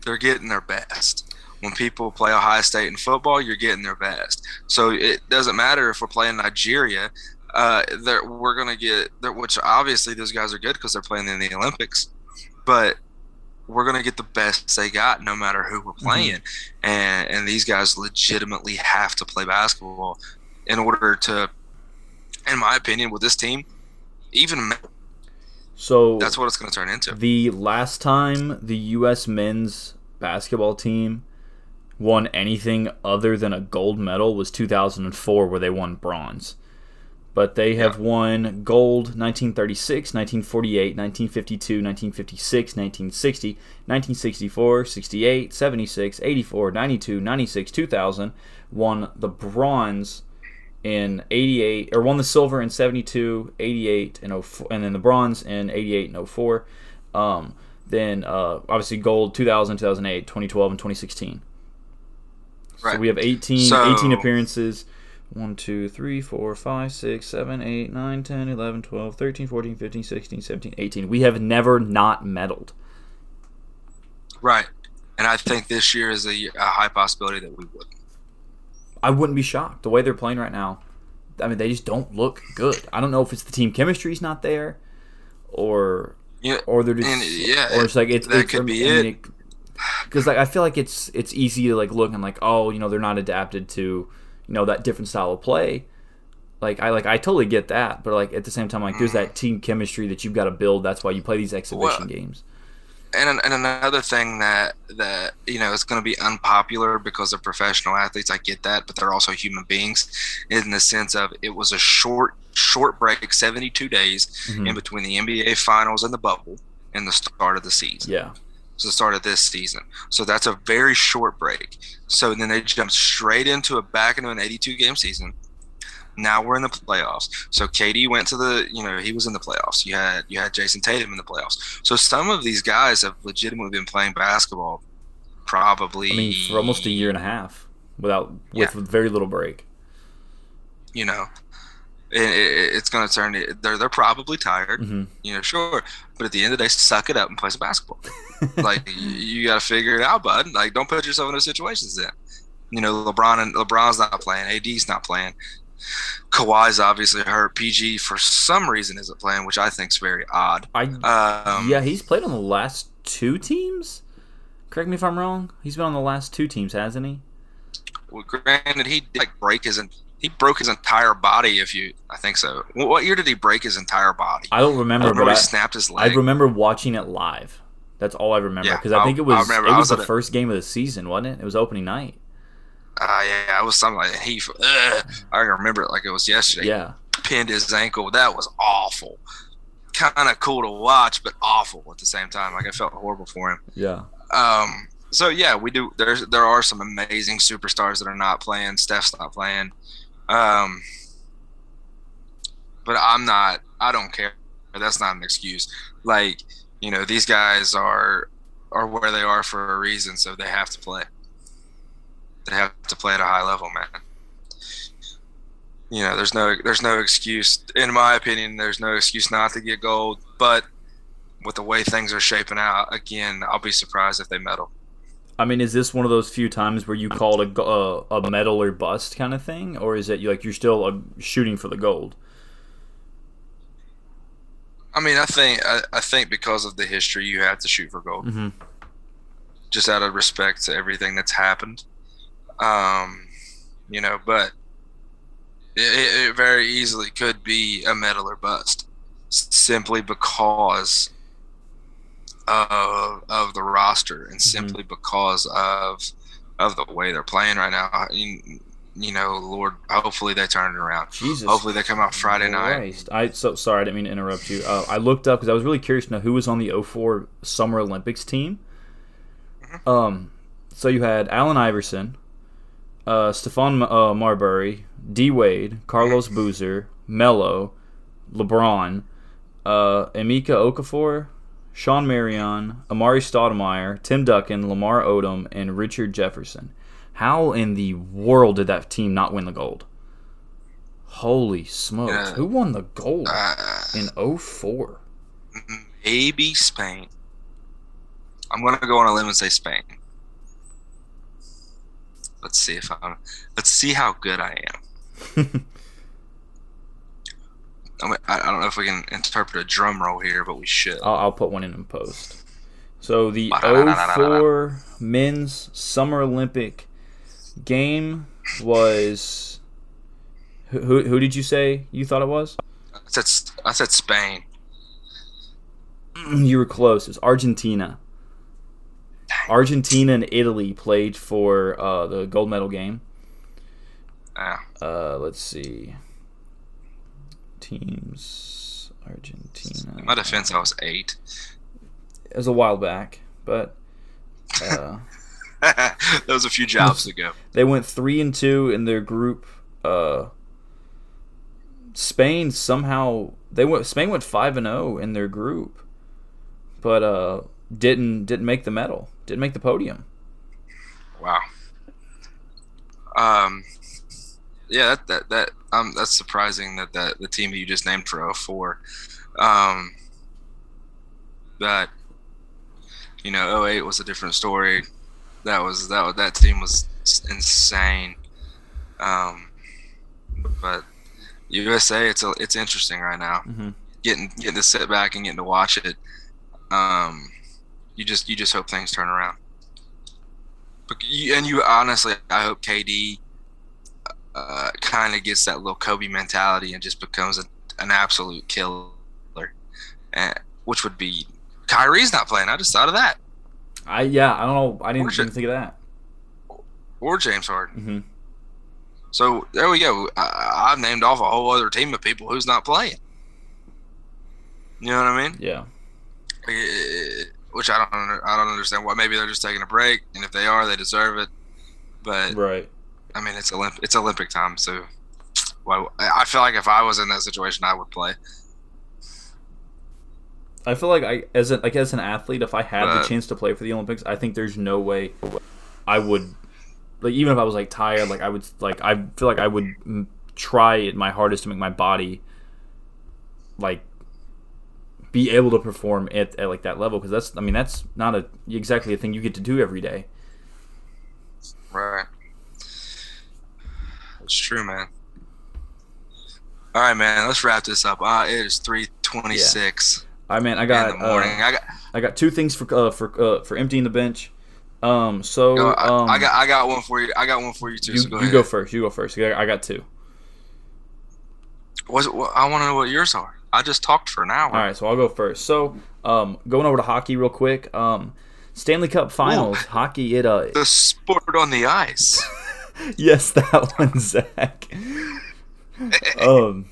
they're getting their best. When people play Ohio State in football, you're getting their best. So it doesn't matter if we're playing Nigeria. Uh, we're gonna get which obviously those guys are good because they're playing in the Olympics, but we're gonna get the best they got no matter who we're mm-hmm. playing, mm-hmm. and and these guys legitimately have to play basketball in order to, in my opinion, with this team, even so that's what it's going to turn into. The last time the U.S. men's basketball team won anything other than a gold medal was 2004, where they won bronze. But they have yeah. won gold 1936, 1948, 1952, 1956, 1960, 1964, 68, 76, 84, 92, 96, 2000. Won the bronze in 88 or won the silver in 72 88 and 04 and then the bronze in 88 and 04 um, then uh, obviously gold 2000 2008 2012 and 2016 So we have 18, So- 18 appearances. 1, 2, 3, 4, 5, 6, 7, 8, 9, 10, 11, 12, 13, 14, 15, 16, 17, 18. We have never not medaled. Right. And I think this year is a, a high possibility that we would. I wouldn't be shocked. The way they're playing right now, I mean, they just don't look good. I don't know if it's the team chemistry's not there or Yeah. or they're just And, yeah, or it's like it's that it's, could I be mean, it. because like I feel like it's it's easy to like look and like oh you know they're not adapted to you know that different style of play. Like I like I totally get that, but like at the same time like there's mm. that team chemistry that you've got to build. That's why you play these exhibition Well, games. And and another thing that that you know is going to be unpopular because they're professional athletes. I get that, but they're also human beings, in the sense of it was a short short break, seventy two days Mhm. in between the NBA finals and the bubble and the start of the season. Yeah, So the start of this season. So that's a very short break. So then they jump straight into a back into an eighty two game season. Now we're in the playoffs. So KD went to the, you know, he was in the playoffs. You had you had Jayson Tatum in the playoffs. So some of these guys have legitimately been playing basketball, probably. I mean for almost a year and a half without with, Yeah. very little break. You know, it, it, it's going to turn. They're they're probably tired. hmm You know, sure, but at the end of the day, suck it up and play some basketball. (laughs) like you, you got to figure it out, bud. Like don't put yourself in those situations. Then, you know, LeBron and LeBron's not playing. AD's not playing. Kawhi's obviously hurt. PG for some reason isn't playing, which I think is very odd. I Um, yeah he's played on the last two teams. Correct me if I'm wrong. He's been on the last two teams, hasn't he? Well, granted, he did like break his he broke his entire body. If you, I think so. What year did he break his entire body? I don't remember, I but He I, snapped his I remember watching it live. That's all I remember Yeah, because I think it was I remember. it was, was the first game of the season, wasn't it? It was opening night. Uh, yeah, I was something like he. Ugh, I remember it like it was yesterday. Yeah, pinned his ankle. That was awful. Kind of cool to watch, but awful at the same time. Like I felt horrible for him. yeah. Um, so yeah, we do. There's there are some amazing superstars that are not playing. Steph's not playing. Um, but I'm not. I don't care. That's not an excuse. Like you know, these guys are are where they are for a reason, so they have to play. They have to play at a high level, man. You know, there's no there's no excuse in my opinion. There's no excuse not to get gold, but with the way things are shaping out, again, I'll be surprised if they medal. I mean, is this one of those few times where you call it a, go- uh, a medal or bust kind of thing, or is it like you're still uh, shooting for the gold? I mean, I think I, I think because of the history, you have to shoot for gold, hmm just out of respect to everything that's happened. Um, you know, but it, it very easily could be a medal or bust, simply because of of the roster and simply because of of the way they're playing right now. You, you know, Lord, hopefully they turn it around. Jesus. Hopefully they come out Friday night. I so sorry. I didn't mean to interrupt you. Uh, I looked up because I was really curious to know who was on the 04 Summer Olympics team. Mm-hmm. Um, so you had Allen Iverson, uh, Stephon uh, Marbury, D Wade, Carlos. Boozer, Melo, LeBron, uh, Emeka Okafor, Shawn Marion, Amar'e Stoudemire, Tim Duncan, Lamar Odom, and Richard Jefferson. How in the world did that team not win the gold? Holy smokes. Yeah. Who won the gold Uh, in 04? maybe Spain. I'm gonna go on a limb and say Spain. Let's see if I'm. Let's see how good I am. (laughs) I, mean, I I don't know if we can interpret a drum roll here, but we should. I'll, I'll put one in in post. So the Ba-da-da-da-da-da. 04 men's Summer Olympic game was. Who, who, who did you say you thought it was? I said I said Spain. (clears throat) You were close. It was Argentina. Argentina and Italy played for uh, the gold medal game. Yeah. Uh, let's see. Teams Argentina. In my defense, I was eight. It was a while back, but uh, (laughs) that was a few jobs (laughs) ago. they went three and two in their group. Uh, Spain somehow they went. Spain went five and zero in their group, but uh, didn't didn't make the medal. Didn't make the podium. Wow. Um, yeah, that that that um, that's surprising that that the team you just named for 04. Um, but you know, 08 was a different story. That was that that team was insane. Um, but USA, it's a, it's interesting right now. Mm-hmm. Getting getting to sit back and getting to watch it. Um, you just you just hope things turn around. But you, and you honestly, I hope KD uh, kind of gets that little Kobe mentality and just becomes a, an absolute killer, and, which would be Kyrie's not playing. I just thought of that. I yeah, I don't know. I didn't even think of that. Or James Harden. Mm-hmm. So there we go. I, I've named off a whole other team of people who's not playing. You know what I mean? Yeah. Eh, Which I don't. I don't understand why. Maybe they're just taking a break, and if they are, they deserve it. But Right. I mean, it's Olymp- It's Olympic time, so. Why? I feel like if I was in that situation, I would play. I feel like I as a, like as an athlete, if I had the chance to play for the Olympics, I think there's no way I would like even if I was like tired, like I would like I feel like I would try my hardest to make my body like be able to perform at, at like that level because that's I mean that's not a exactly a thing you get to do every day. Right. It's true, man. All right, man. Let's wrap this up. Uh, it is three twenty six. All right, man, I got the morning. uh, I got. I got two things for uh, for uh, for emptying the bench. Um, so no, I, um, I got. I got one for you. I got one for you too. you, so go you go first. You go first. I got two. Was it, I want to know what yours are. I just talked for an hour. All right, so I'll go first. So, um, going over to hockey real quick. Um, Stanley Cup Finals hockey. It uh, The sport on the ice. (laughs) yes, that one, (laughs) Zach. um,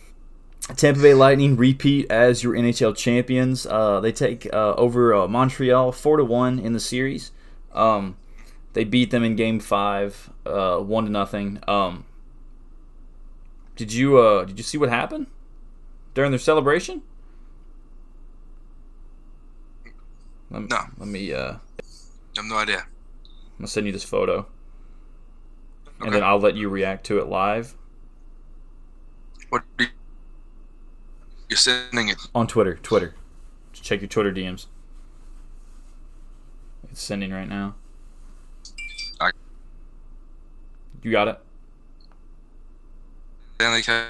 Tampa Bay Lightning repeat as your NHL champions. Uh, they take uh, over uh, Montreal four to one in the series. Um, they beat them in Game Five, uh, one to nothing. Um, did you uh, did you see what happened during their celebration? Let, No. Let me. Uh, I have no idea. I'm gonna send you this photo, and then I'll let you react to it live What are you- you're sending it? on Twitter. Twitter. Just check your Twitter DMs. It's sending right now. I- You got it. Stanley Cup.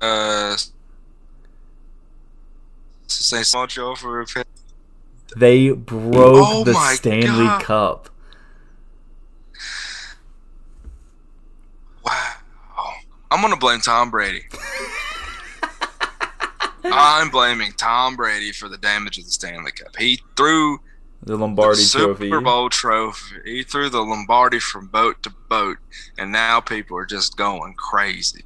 Uh, St. Montreal for a. They broke Oh the Stanley God. Cup. Wow. I'm gonna blame Tom Brady. I'm blaming Tom Brady for the damage of the Stanley Cup. He threw The Lombardi the Super Trophy. Bowl trophy. He threw the Lombardi from boat to boat, and now people are just going crazy.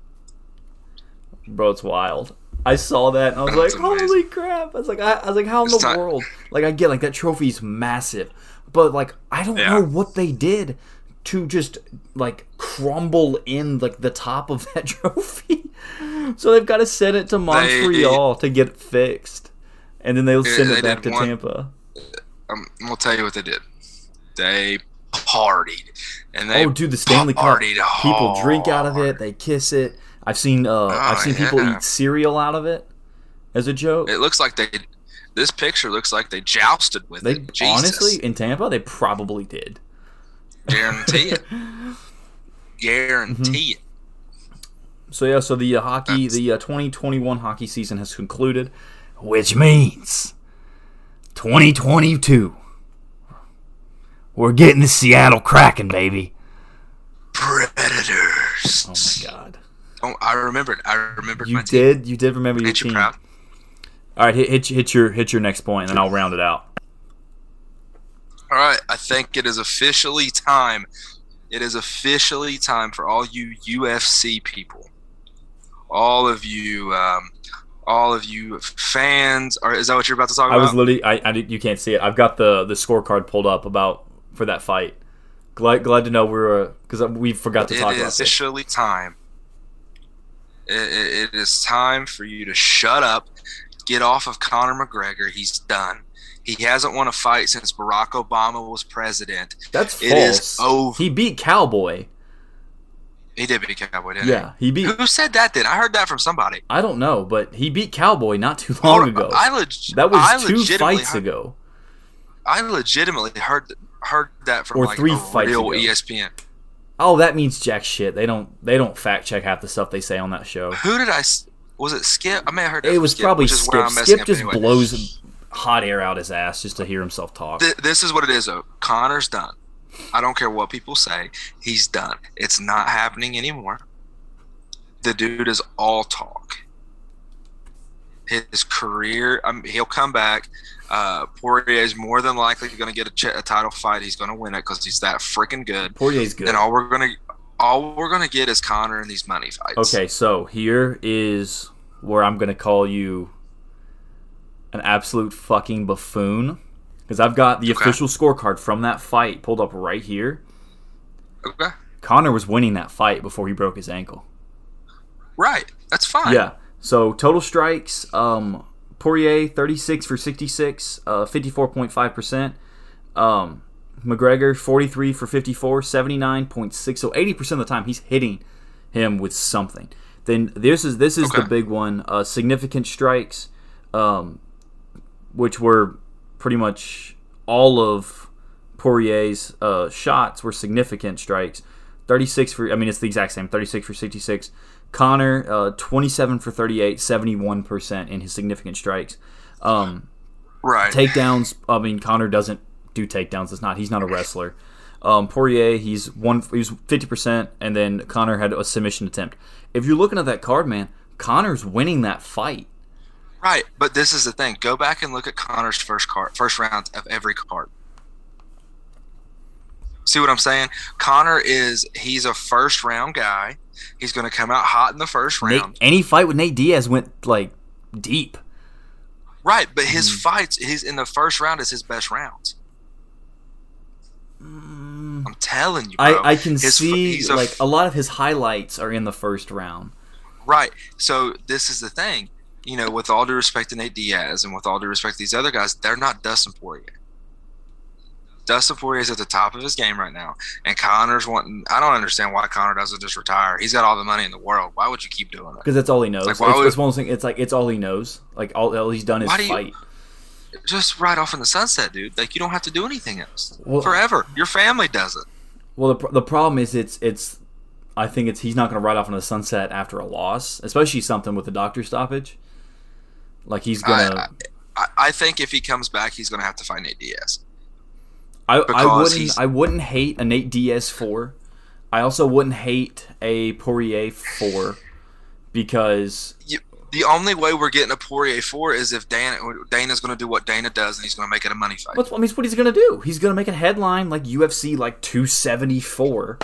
Bro, it's wild. I saw that and I was That's like, amazing. "Holy crap!" I was like, I, I was like, "How in It's the world?" Like, I get like that trophy's massive, but like, I don't Yeah. know what they did to just like crumble in like the top of (laughs) that trophy. so they've got to send it to Montreal to get it fixed, and then they'll send they it back to one- Tampa. Um, I'm gonna tell you what they did. They partied, and they oh, dude, the Stanley Cup. People drink out of it. They kiss it. I've seen uh, I've seen people yeah. eat cereal out of it as a joke. It looks like they. This picture looks like they jousted with They it. Jesus. honestly in Tampa, they probably did. guarantee it. (laughs) Guarantee it. So yeah, so the uh, hockey, the uh, 2021 hockey season has concluded, which means 2022. We're getting the Seattle Kraken, baby. Predators. Oh my god. Oh, I remembered. I remembered You my team. did, you did remember your Ain't you team. proud? All right, hit, hit hit your hit your next point, and then I'll round it out. All right, I think it is officially time. It is officially time for all you UFC people, all of you, um, all of you fans. Or is that what you're about to talk I about? was literally, I, I you can't see it. I've got the the scorecard pulled up about for that fight. Glad glad to know we're because we forgot to It talk about this. It is officially time. It, it- it is time for you to shut up get off of Conor McGregor. He's done. He hasn't won a fight since Barack Obama was president. That's It false. is over. He beat Cowboy. He did beat Cowboy, didn't Yeah, he he? beat. Who said that? Then I heard that from somebody. I don't know, but he beat Cowboy not too long Hold ago. I leg- that was I two legitimately fights heard, ago. I legitimately heard heard that from Or like three a fights real ago. ESPN. Oh, that means jack shit. They don't. They don't fact check half the stuff they say on that show. Who did I? Was it Skip? I may have heard It was Skip, probably which is where Skip. Skip just anyway. blows hot air out his ass just to hear himself talk. Th- this is what it is though. Conor's done. I don't care what people say. He's done. It's not happening anymore. The dude is all talk. His career, um, he'll come back. Uh, Poirier is more than likely going to get a, ch- a title fight. He's going to win it because he's that freaking good. Poirier's good. And all we're gonna, all we're gonna get is Conor in these money fights. Okay, so here is where I'm gonna call you an absolute fucking buffoon because I've got the Okay. official scorecard from that fight pulled up right here. Okay. Conor was winning that fight before he broke his ankle. Right. That's fine. Yeah. So total strikes, um, Poirier 36 for 66, uh, 54.5%. Um, McGregor 43 for 54, 79.6. So 80% of the time he's hitting him with something. Then this is this is the big one. Uh, significant strikes, um, which were pretty much all of Poirier's uh, shots were significant strikes. 36 for, I mean, it's the exact same. 36 for 66. Conor, uh, 27 for 38, 71% in his significant strikes. Um, Right. takedowns, I mean, Conor doesn't do takedowns. It's not, he's not a wrestler. Um, Poirier, he's one, he was 50%, and then Conor had a submission attempt. If you're looking at that card, man, Conor's winning that fight. Right, but this is the thing. Go back and look at Conor's first card, first round of every card. See what I'm saying? Conor is he's a first round guy. He's going to come out hot in the first Nate, round. any fight with Nate Diaz went like deep. Right, but his Mm. fights, he's in the first round is his best rounds. I'm telling you, bro. I, I can His- see a- like a lot of his highlights are in the first round. Right. So this is the thing. You know, with all due respect to Nate Diaz and with all due respect to these other guys, they're not Dustin Poirier. Dustin Poirier is at the top of his game right now, and Conor's wanting. I don't understand why Conor doesn't just retire. He's got all the money in the world. Why would you keep doing it? because that's all he knows. Like, it's, why would- it's one things. It's like it's all he knows. Like all, all he's done is do you- fight. Just ride off in the sunset, dude. Like you don't have to do anything else Well- forever. Your family does it. Well, the, the problem is it's it's. I think it's he's not going to ride off in the sunset after a loss, especially something with the doctor stoppage. Like he's gonna. I, I, I think if he comes back, he's going to have to fight Nate Diaz. I, I, wouldn't. he's- I wouldn't hate a Nate Diaz four. I also wouldn't hate a Poirier four because You, the only way we're getting a Poirier four is if Dana Dana's going to do what Dana does, and he's going to make it a money fight. What's, I mean, what he's gonna do? He's gonna make a headline like UFC like 274,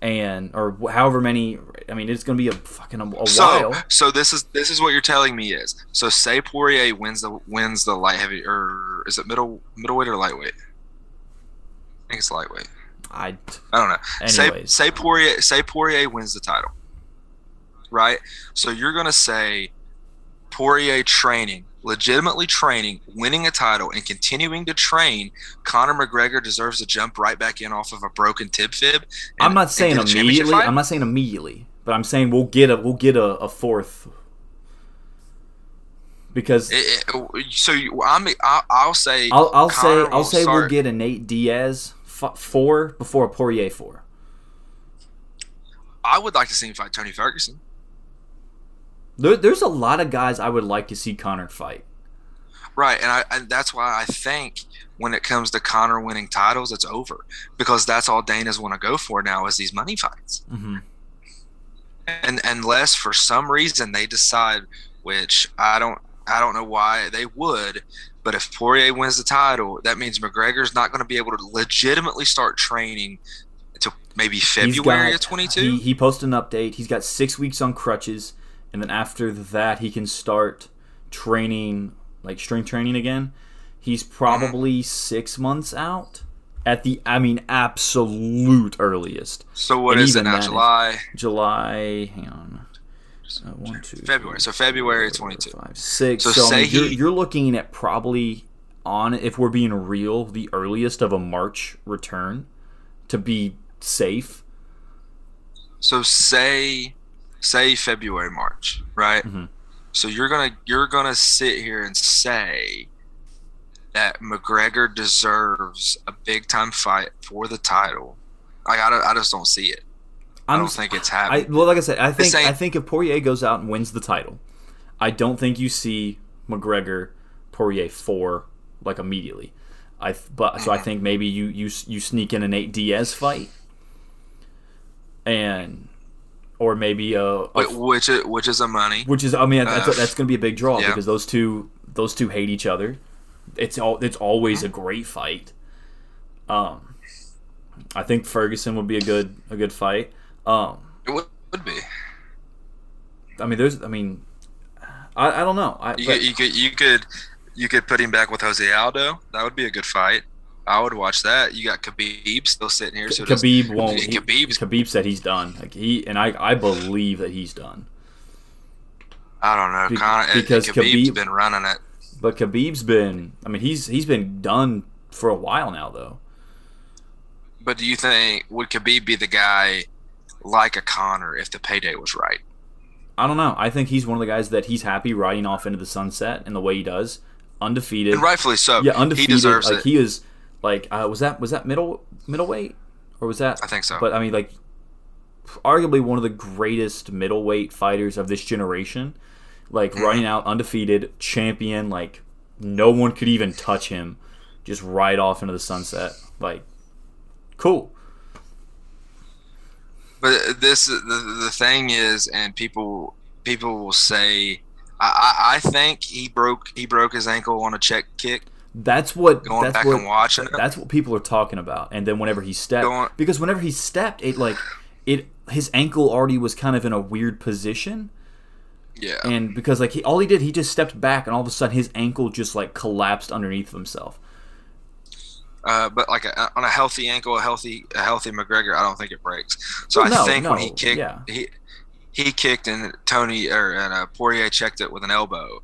and or however many. I mean, it's gonna be a fucking a, a So, while. so this is this is what you're telling me is so say Poirier wins the wins the light heavy or is it middle middleweight or lightweight? I think it's lightweight. I I don't know. Anyways. Say say Poirier say Poirier wins the title, right? So you're gonna say Poirier training, legitimately training, winning a title, and continuing to train. Conor McGregor deserves to jump right back in off of a broken tib fib. and- I'm not saying get a championship immediately. I'm not saying immediately, but I'm saying we'll get a we'll get a, a fourth because It- it- so I'm, I'll, I'll say I'll I'll say I'll will say we'll get a Nate Diaz four before a Poirier four. I would like to see him fight Tony Ferguson. There, there's a lot of guys I would like to see Conor fight. Right, and I and that's why I think when it comes to Conor winning titles, it's over because that's all Dana's want to go for now is these money fights. hmm And unless for some reason they decide, which I don't, I don't know why they would, but if Poirier wins the title, that means McGregor's not going to be able to legitimately start training until maybe February got- uh, of twenty two. He, he posted an update. He's got six weeks on crutches, and then after that, he can start training, like strength training again. He's mm-hmm. probably six months out at the, I mean, absolute earliest. so what and is it now? is- July. July. Hang on. Uh, one, two, February. three, So February four, 22. five, six. So So, I say mean, you're, you're looking at probably on if we're being real, the earliest of a March return to be safe. So say say February, March, right? Mhm. So you're gonna you're gonna sit here and say that McGregor deserves a big time fight for the title. Like I, I just don't see it. I I'm don't think it's I happening. well, like I said, I think I think if Poirier goes out and wins the title, I don't think you see McGregor Poirier four like immediately. I but so I Mm-hmm. think maybe you you you sneak in a Nate Diaz fight, and or maybe a, a Wh- which is, which is a money. which is I mean that's, Uh, that's going to be a big draw yeah. because those two those two hate each other. It's all it's always a great fight. Um, I think Ferguson would be a good a good fight. Um, It would, would be. I mean, there's I mean, I, I don't know. I, You, but- could, you could you could you could put him back with Jose Aldo. That would be a good fight. I would watch that. You got Khabib still sitting here. So does- Khabib won't. He, Khabib said he's done. Like he and I, I believe that he's done. I don't know. Be- Conor, because Khabib's Khabib- been running it. But Khabib's been. I mean, he's he's been done for a while now, though. But do you think would Khabib be the guy like a Conor if the payday was right? I don't know. I think he's one of the guys that he's happy riding off into the sunset in the way he does, undefeated. And rightfully so. yeah, undefeated. He deserves like it. he is. Like uh, was that was that middle middleweight or was that? I think so. But I mean, like, arguably one of the greatest middleweight fighters of this generation. Like Mm-hmm. running out undefeated, champion. Like no one could even touch him. Just ride off into the sunset. Like, cool. But this the the thing is, and people people will say, I, I I think he broke he broke his ankle on a check kick. That's what. Going that's back what. and watching. That's what people are talking about. And then whenever he stepped, Going- because whenever he stepped, it like it his ankle already was kind of in a weird position. Yeah, and because like he all he did he just stepped back and all of a sudden his ankle just like collapsed underneath himself uh, but like a, on a healthy ankle, a healthy a healthy McGregor, I don't think it breaks. So Well, I no, think when he kicked, yeah. he he kicked and Tony or and uh, Poirier checked it with an elbow.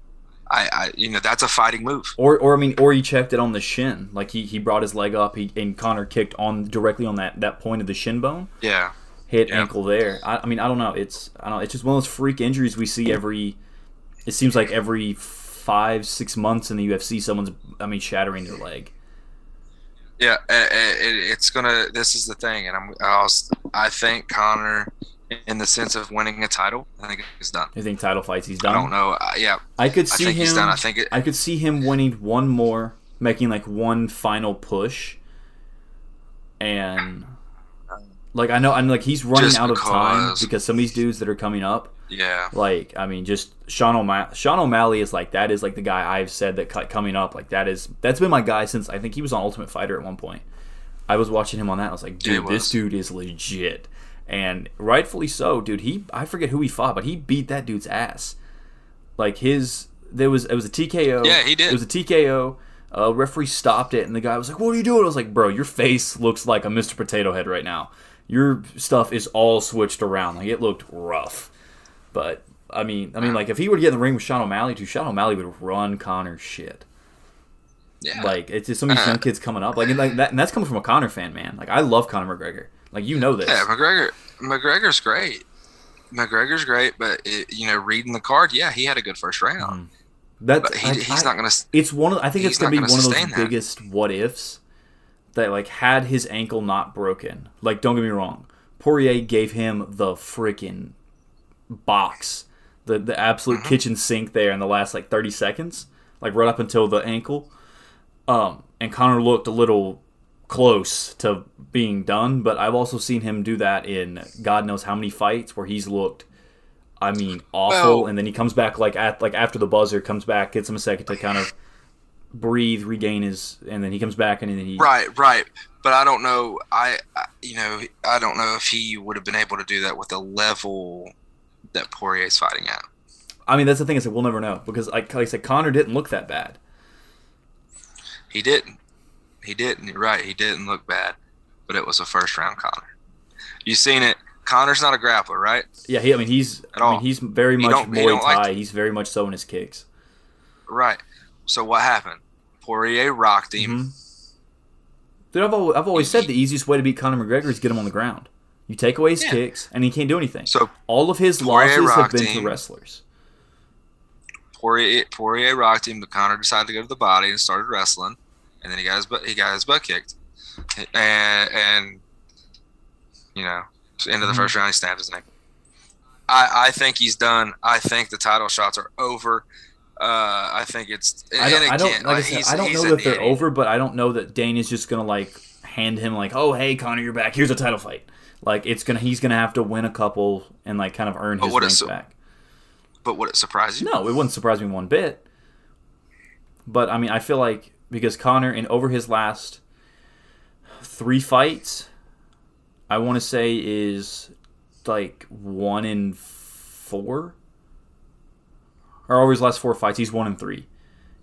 I, I you know that's a fighting move. or or I mean or he checked it on the shin like he, he brought his leg up he and Conor kicked on directly on that that point of the shin bone Yeah, hit Yeah. ankle there I, I mean I don't know it's I don't it's just one of those freak injuries we see every it seems like every five six months in the UFC someone's I mean shattering their leg yeah. It, it, it's gonna. This is the thing, and I'm. I'll, I think Conor, in the sense of winning a title, I think he's done. I think title fights he's done. I don't know. Uh, yeah, I could I see think him he's done. I think it. I could see him winning one more, making like one final push, and like I know, I'm like he's running out of time because some of these dudes that are coming up, Yeah, like I mean, just Sean O'Malley. Sean O'Malley is like that is like the guy I've said that cut- coming up like that is that's been my guy since I think he was on Ultimate Fighter at one point. I was watching him on that. I was like, dude, this dude is legit, and rightfully so, dude. He I forget who he fought, but he beat that dude's ass. Like his there was it was a TKO. Yeah, he did. It was a TKO. Uh, referee stopped it, and the guy was like, "What are you doing?" I was like, "Bro, your face looks like a Mr. Potato Head right now. Your stuff is all switched around. Like it looked rough." But I mean, I mean, like if he were to get in the ring with Sean O'Malley, too, Sean O'Malley would run Conor's shit. yeah. Like it's just some of these young uh-huh. kids coming up, like and like that, and that's coming from a Conor fan, man. Like I love Conor McGregor. Like you know this. Yeah, McGregor. McGregor's great. McGregor's great, but it, you know, reading the card, yeah, he had a good first round. Mm-hmm. That's But he, he's I- not gonna. It's one of I think it's gonna be not one gonna of those that. biggest what ifs that like had his ankle not broken. Like don't get me wrong, Poirier gave him the freaking box, the the absolute Mm-hmm. kitchen sink there in the last like thirty seconds, like right up until the ankle. Um, and Conor looked a little close to being done, but I've also seen him do that in God knows how many fights where he's looked. I mean, awful, Well- and then he comes back like at like after the buzzer comes back, gets him a second to kind of breathe, regain his, and then he comes back and then he Right, right. But I don't know. I, I, you know, I don't know if he would have been able to do that with the level that Poirier's fighting at. I mean, that's the thing is that we'll never know because like, like I said, Conor didn't look that bad. He didn't. He didn't. You're right. He didn't look bad, but it was a first round Conor. You seen it. Conor's not a grappler, right? Yeah, he, I mean he's At I mean all. he's very much Muay don't like he's very much so in his kicks. Right. So what happened? Poirier rocked him. Mhm. Dude, I've always, I've always said the easiest way to beat Conor McGregor is get him on the ground. You take away his Yeah. kicks, and he can't do anything. So All of his Poirier losses have been him. to wrestlers. Poirier, Poirier rocked him, but Conor decided to go to the body and started wrestling, and then he got his butt he got his butt kicked, and and you know, end of the Mhm. first round he snapped his neck. I I think he's done. I think the title shots are over. Uh, I think it's. And I don't, I don't again, like I said, I don't know an that they're idiot. over, but I don't know that Dana's just gonna like hand him like, oh hey Conor, you're back. Here's a title fight. Like it's gonna he's gonna have to win a couple and like kind of earn But his what rank is- back. But would it surprise you? No, it wouldn't surprise me one bit. But I mean, I feel like because Conor, in over his last three fights, I want to say is like one in four, or over his last four fights, he's one in three.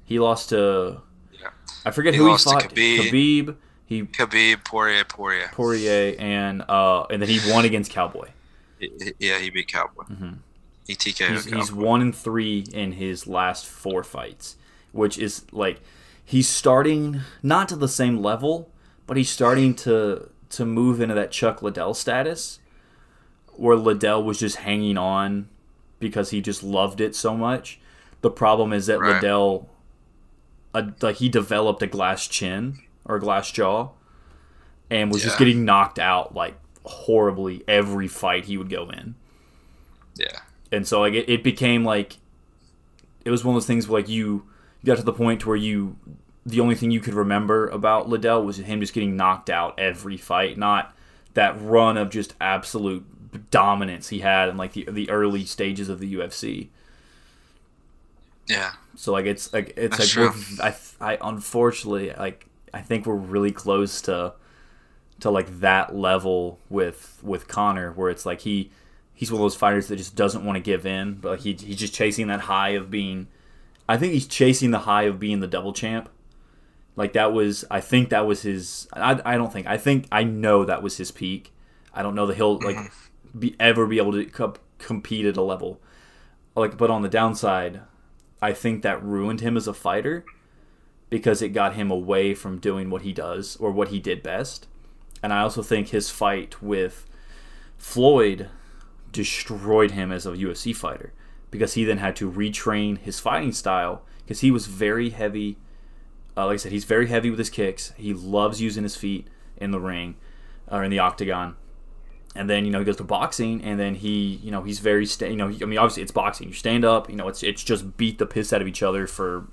He lost to Yeah. I forget He who he fought. Khabib. Khabib, he Khabib, Poirier, Poirier. Poirier, and uh, and then he won against Cowboy. Yeah, he beat Cowboy. Mhm. He He's, Cowboy. he's one and three in his last four fights, which is like he's starting not to the same level, but he's starting to to move into that Chuck Liddell status, where Liddell was just hanging on because he just loved it so much. The problem is that Right. Liddell, uh, like he developed a glass chin or glass jaw, and was just getting knocked out like horribly every fight he would go in yeah. and so like it, it became like it was one of those things where like you, you got to the point where you the only thing you could remember about Liddell was him just getting knocked out every fight, not that run of just absolute dominance he had in like the the early stages of the UFC. Yeah. So like it's like it's That's like. I I unfortunately like I think we're really close to to like that level with with Conor where it's like he he's one of those fighters that just doesn't want to give in but like he, he's just chasing that high of being I think he's chasing the high of being the double champ. Like that was I think that was his I, I don't think I think I know that was his peak. I don't know that he'll like mm-hmm. be ever be able to co- compete at a level. Like but on the downside I think that ruined him as a fighter because it got him away from doing what he does or what he did best. And I also think his fight with Floyd destroyed him as a UFC fighter because he then had to retrain his fighting style because he was very heavy. Uh, like I said, he's very heavy with his kicks. He loves using his feet in the ring or in the octagon. And then you know he goes to boxing, and then he you know he's very sta- you know he, I mean obviously it's boxing. You stand up, you know it's it's just beat the piss out of each other for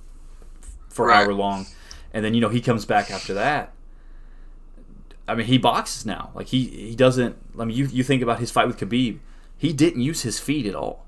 for Right. however long, and then you know he comes back after that. I mean he boxes now. Like he he doesn't. I mean you you think about his fight with Khabib, he didn't use his feet at all.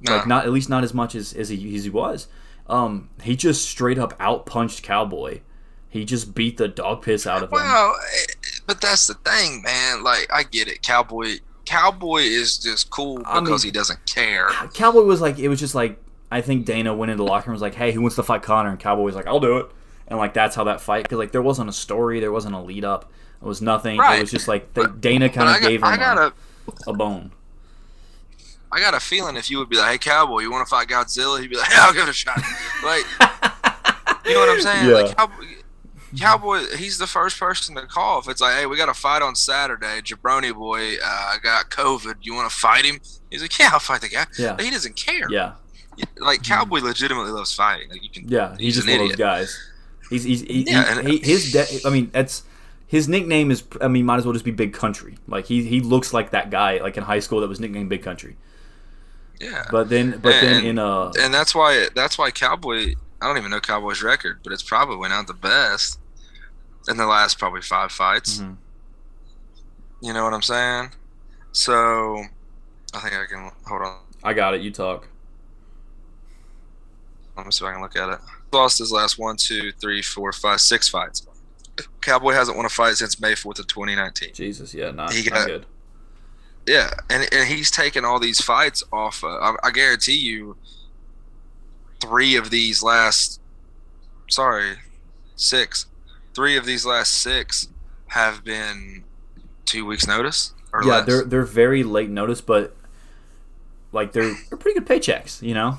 No. Like not at least not as much as as he, as he was. Um, he just straight up out punched Cowboy. He just beat the dog piss out of him. Well, eh, but that's the thing, man. Like, I get it. Cowboy, Cowboy is just cool I because mean- he doesn't care. Cowboy was like, it was just like, I think Dana went into the locker room and was like, hey, who wants to fight Conor? And Cowboy was like, I'll do it. And like that's how that fight, because like there wasn't a story, there wasn't a lead up, it was nothing. It was just like Dana kind of got, gave I him got a, a, a bone. I got a feeling if you would be like, "Hey, Cowboy, you want to fight Godzilla?" He'd be like, "Yeah, (laughs) I'll give it a shot." Like, you know what I'm saying? Yeah. Like, Cowboy, Cowboy, he's the first person to call if it's like, "Hey, we got a fight on Saturday. Jabroni boy uh, got COVID. You want to fight him?" He's like, "Yeah, I'll fight the guy." Yeah. He doesn't care. Yeah, Like Cowboy legitimately loves fighting. Like you can. yeah, he's, He's just an one of those guys. He's he's he, Yeah, he, and- his (sighs) de- I mean that's his nickname is I mean might as well just be Big Country. Like he he looks like that guy like in high school that was nicknamed Big Country. Yeah. But then but then in uh and that's why that's why Cowboy. I don't even know Cowboy's record, but it's probably not the best in the last probably five fights. mhm. You know what I'm saying? So I think I can hold on. I got it. You talk. Let me see if I can look at it. Lost his last one, two, three, four, five, six fights. Cowboy hasn't won a fight since May 4th of 2019. Jesus, yeah, not, He not got- good. Yeah, and and he's taken all these fights off. Uh, I, I guarantee you, three of these last, sorry, six, three of these last six have been two weeks notice or yeah, less. they're they're very late notice, but like they're they're pretty good paychecks, you know.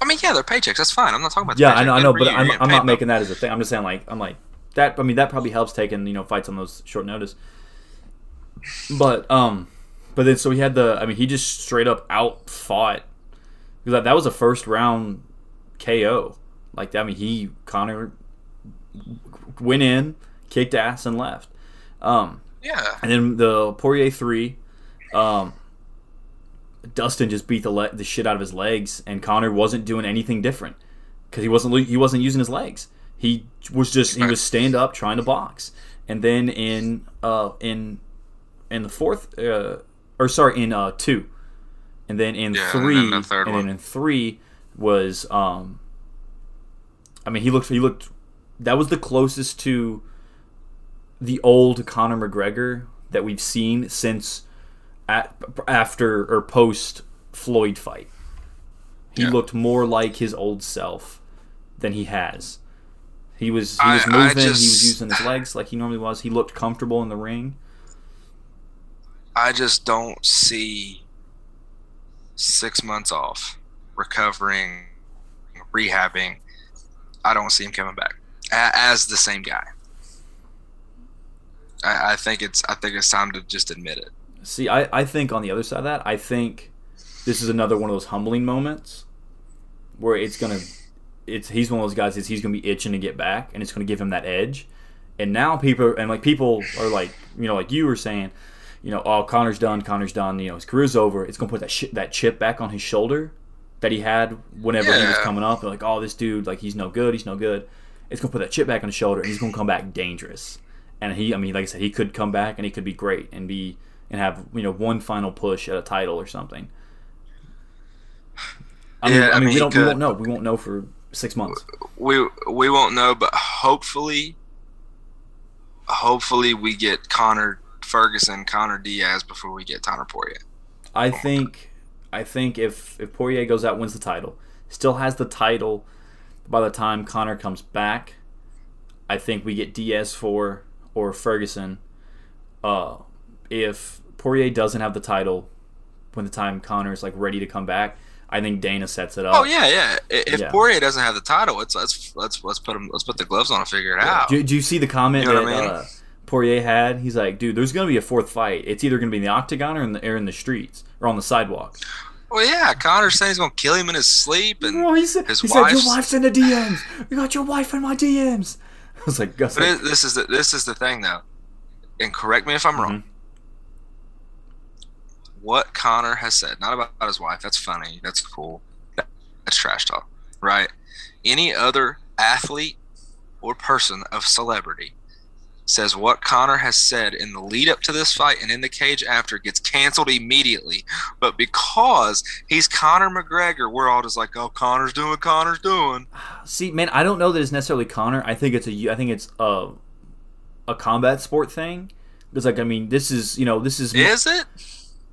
I mean, yeah, they're paychecks. That's fine. I'm not talking about. Yeah, I know, I know, but you. I'm, I'm not though. making that as a thing. I'm just saying like I'm like that. I mean, that probably helps taking you know fights on those short notice. But um, but then so he had the. I mean, he just straight up out fought because that, that was a first round KO. Like that I mean, he Conor went in, kicked ass, and left. Um, Yeah, and then the Poirier three, um, Dustin just beat the le- the shit out of his legs, and Conor wasn't doing anything different because he wasn't lo- he wasn't using his legs. He was just he was stand up trying to box, and then in uh in in the fourth uh or sorry in uh two, and then in Yeah, and three, then the and then in three was um. I mean, he looked. He looked. That was the closest to the old Conor McGregor that we've seen since at, after or post Floyd fight. He Yeah. looked more like his old self than he has. He was he was I moving. he just- was using his legs like he normally was. He looked comfortable in the ring. I just don't see six months off, recovering, rehabbing. I don't see him coming back as the same guy. I, I think it's I think it's time to just admit it. See, I, I think on the other side of that, I think this is another one of those humbling moments where it's gonna it's he's one of those guys is he's gonna be itching to get back and it's gonna give him that edge. And now people and like people are like you know like you were saying, you know, oh Conor's done, Conor's done, you know his career's over. It's gonna put that shit that chip back on his shoulder that he had whenever he was coming up. They're like, oh this dude like he's no good, he's no good. It's gonna put that chip back on his shoulder and he's gonna come back dangerous. And he, I mean, like I said, he could come back and he could be great and be and have you know one final push at a title or something. I mean, Yeah, I I mean, we don't we won't know. We won't know for six months. We we won't know, but hopefully, hopefully we get Conor Ferguson, Conor Diaz before we get Tanner Poirier. I think, I think if if Poirier goes out, wins the title, still has the title by the time Conor comes back. I think we get Diaz for or Ferguson. Uh, if Poirier doesn't have the title when the time Conor's like ready to come back, I think Dana sets it up. Oh yeah, yeah. If Yeah. Poirier doesn't have the title, it's let's let's let's put him let's put the gloves on and figure it out. Do, do you see the comment You know that I mean? uh, Poirier had? He's like, dude, there's going to be a fourth fight. It's either going to be in the octagon or in the, or in the streets or on the sidewalk. Well, yeah, Conor's saying he's gonna kill him in his sleep, and Bro, he said, his he said, your wife's- in the DMs. You got your wife in my DMs. (laughs) I was like, Gus, it, this is the, this is the thing though, and correct me if I'm wrong. What Conor has said, not about his wife. That's funny. That's cool. That- That's trash talk, right? Any other athlete or person of celebrity says what Conor has said in the lead up to this fight and in the cage after gets canceled immediately. But because he's Conor McGregor, we're all just like, "Oh, Conor's doing what Conor's doing." see, man, I don't know that it's necessarily Conor. I think it's a, I think it's a, a combat sport thing. Because like, I mean, this is, you know, this is, Is it?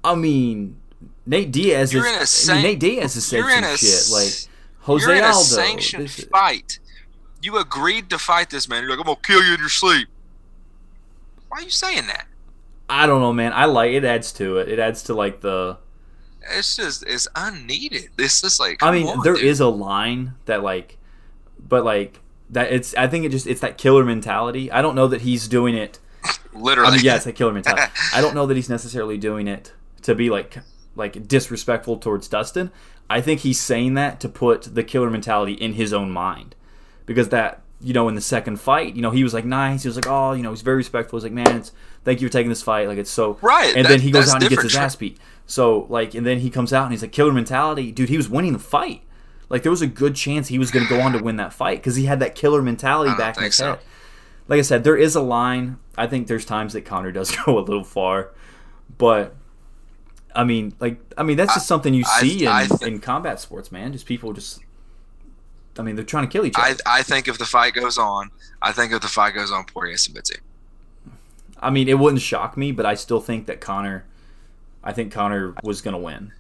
I mean, Nate Diaz You're is, a I san- mean, Nate Diaz has said some shit like Jose You're in a Aldo. sanctioned this- fight. You agreed to fight this man. You're like, I'm gonna kill you in your sleep. Why are you saying that? I don't know, man. I like it. Adds to it. It adds to like the. It's just it's unneeded. It's just like I mean, on, there dude. is a line that like, but like that. It's. I think it just. It's that killer mentality. I don't know that he's doing it. (laughs) literally. I mean, yeah, it's that killer mentality. (laughs) I don't know that he's necessarily doing it to be like like disrespectful towards Dustin. I think he's saying that to put the killer mentality in his own mind, because that you know in the second fight, you know he was like nice. He was like, oh, you know, he's very respectful. He's like, man, it's thank you for taking this fight. Like it's so Right, And that- then he goes out and he gets his ass beat. So like, and then he comes out and he's like killer mentality, dude. He was winning the fight. Like there was a good chance he was going to go on to win that fight because he had that killer mentality back in his so. head like I said, there is a line. I think there's times that Conor does (laughs) go a little far, but I mean, like, I mean, that's just something you I- see I in, th- in combat sports, man. Just people just, I mean, they're trying to kill each other. I think if the fight goes on, I think if the fight goes on, Poirier submits him. I, mean, it wouldn't shock me, but I still think that Conor, I think Conor was gonna win.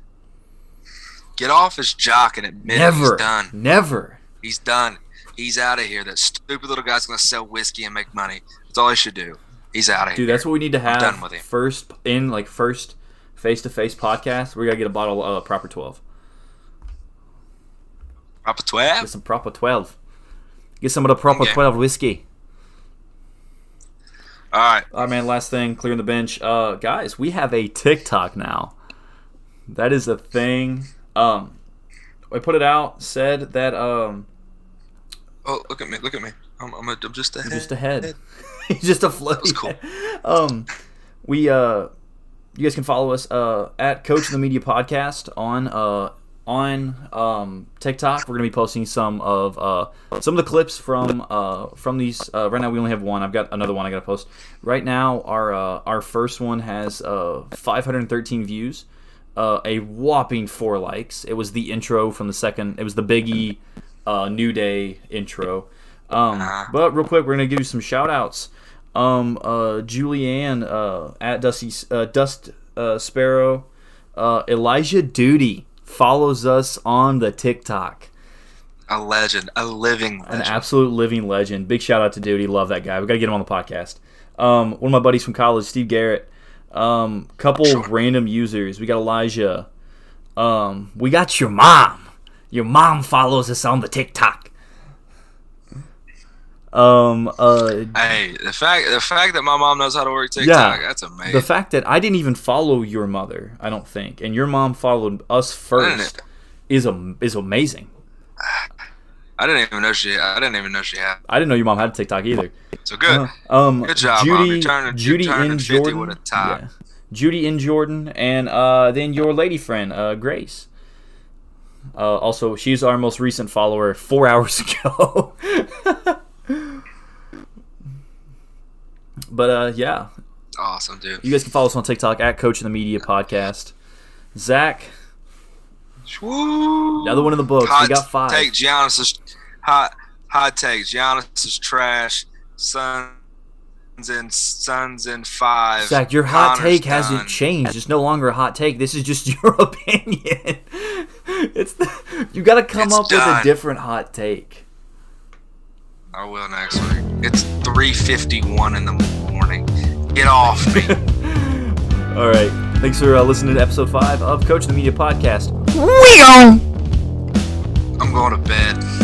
Get off his jock and admit it. Never, he's done. never. He's done. He's out of here. That stupid little guy's gonna sell whiskey and make money. That's all he should do. He's out of here. Dude, that's what we need to have. done with him. First in like first face to face podcast. We gotta get a bottle of uh, proper twelve. Proper 12? Get some proper twelve. Get some of the proper Okay. twelve whiskey. All right. All right, man. Last thing, clearing the bench. Uh, guys, we have a TikTok now. That is a thing. Um, I put it out. Said that um, Oh, look at me. Look at me. I'm, I'm, a, I'm just ahead. just ahead. He's (laughs) just a float. was cool. Um, we uh, you guys can follow us uh at Coach the Media Podcast on uh on um TikTok. We're gonna be posting some of uh some of the clips from uh from these. Uh, right now we only have one. I've got another one I gotta post. Right now our uh, our first one has uh 513 views. Uh, a whopping four likes. It was the intro from the second. It was the Biggie uh, New Day intro. Um, Uh-huh. but real quick, we're gonna give you some shout outs. Um, uh, Julianne uh, at Dusty uh, Dust uh, Sparrow, uh, Elijah Duty follows us on the TikTok. A legend. A living An absolute living legend. Big shout out to Duty. Love that guy. We got to get him on the podcast. Um, one of my buddies from college, Steve Garrett. Um, couple Sure. random users. We got Elijah. Um, we got your mom. Your mom follows us on the TikTok. Um, uh, Hey, the fact the fact that my mom knows how to work TikTok, Yeah. that's amazing. the fact that I didn't even follow your mother, I don't think, and your mom followed us first is a, is amazing. (sighs) I didn't even know she. I didn't even know she had. I didn't know your mom had TikTok either. So good. Um, Good job, Mom. Judy, You're turning- Judy you're turning in 50 Jordan. with a tie. Yeah. Judy in Jordan, and uh, then your lady friend, uh, Grace. Uh, also, she's our most recent follower four (laughs) hours ago. (laughs) but uh, yeah, Awesome, dude. you guys can follow us on TikTok at Coach in the Media Podcast. Zack, Woo. another one in the books. Hot we got five. take. Giannis is hot. Hot take. Giannis is trash. Suns and Suns and five. Zack, your hot Conor's take hasn't done. changed. It's no longer a hot take. This is just (laughs) your opinion. It's the, you got to come It's up with a different hot take. I will next week. It's 3:51 in the morning. Get off me. (laughs) All right. Thanks for uh, listening to episode five of Coach the Media Podcast. We on. I'm going to bed.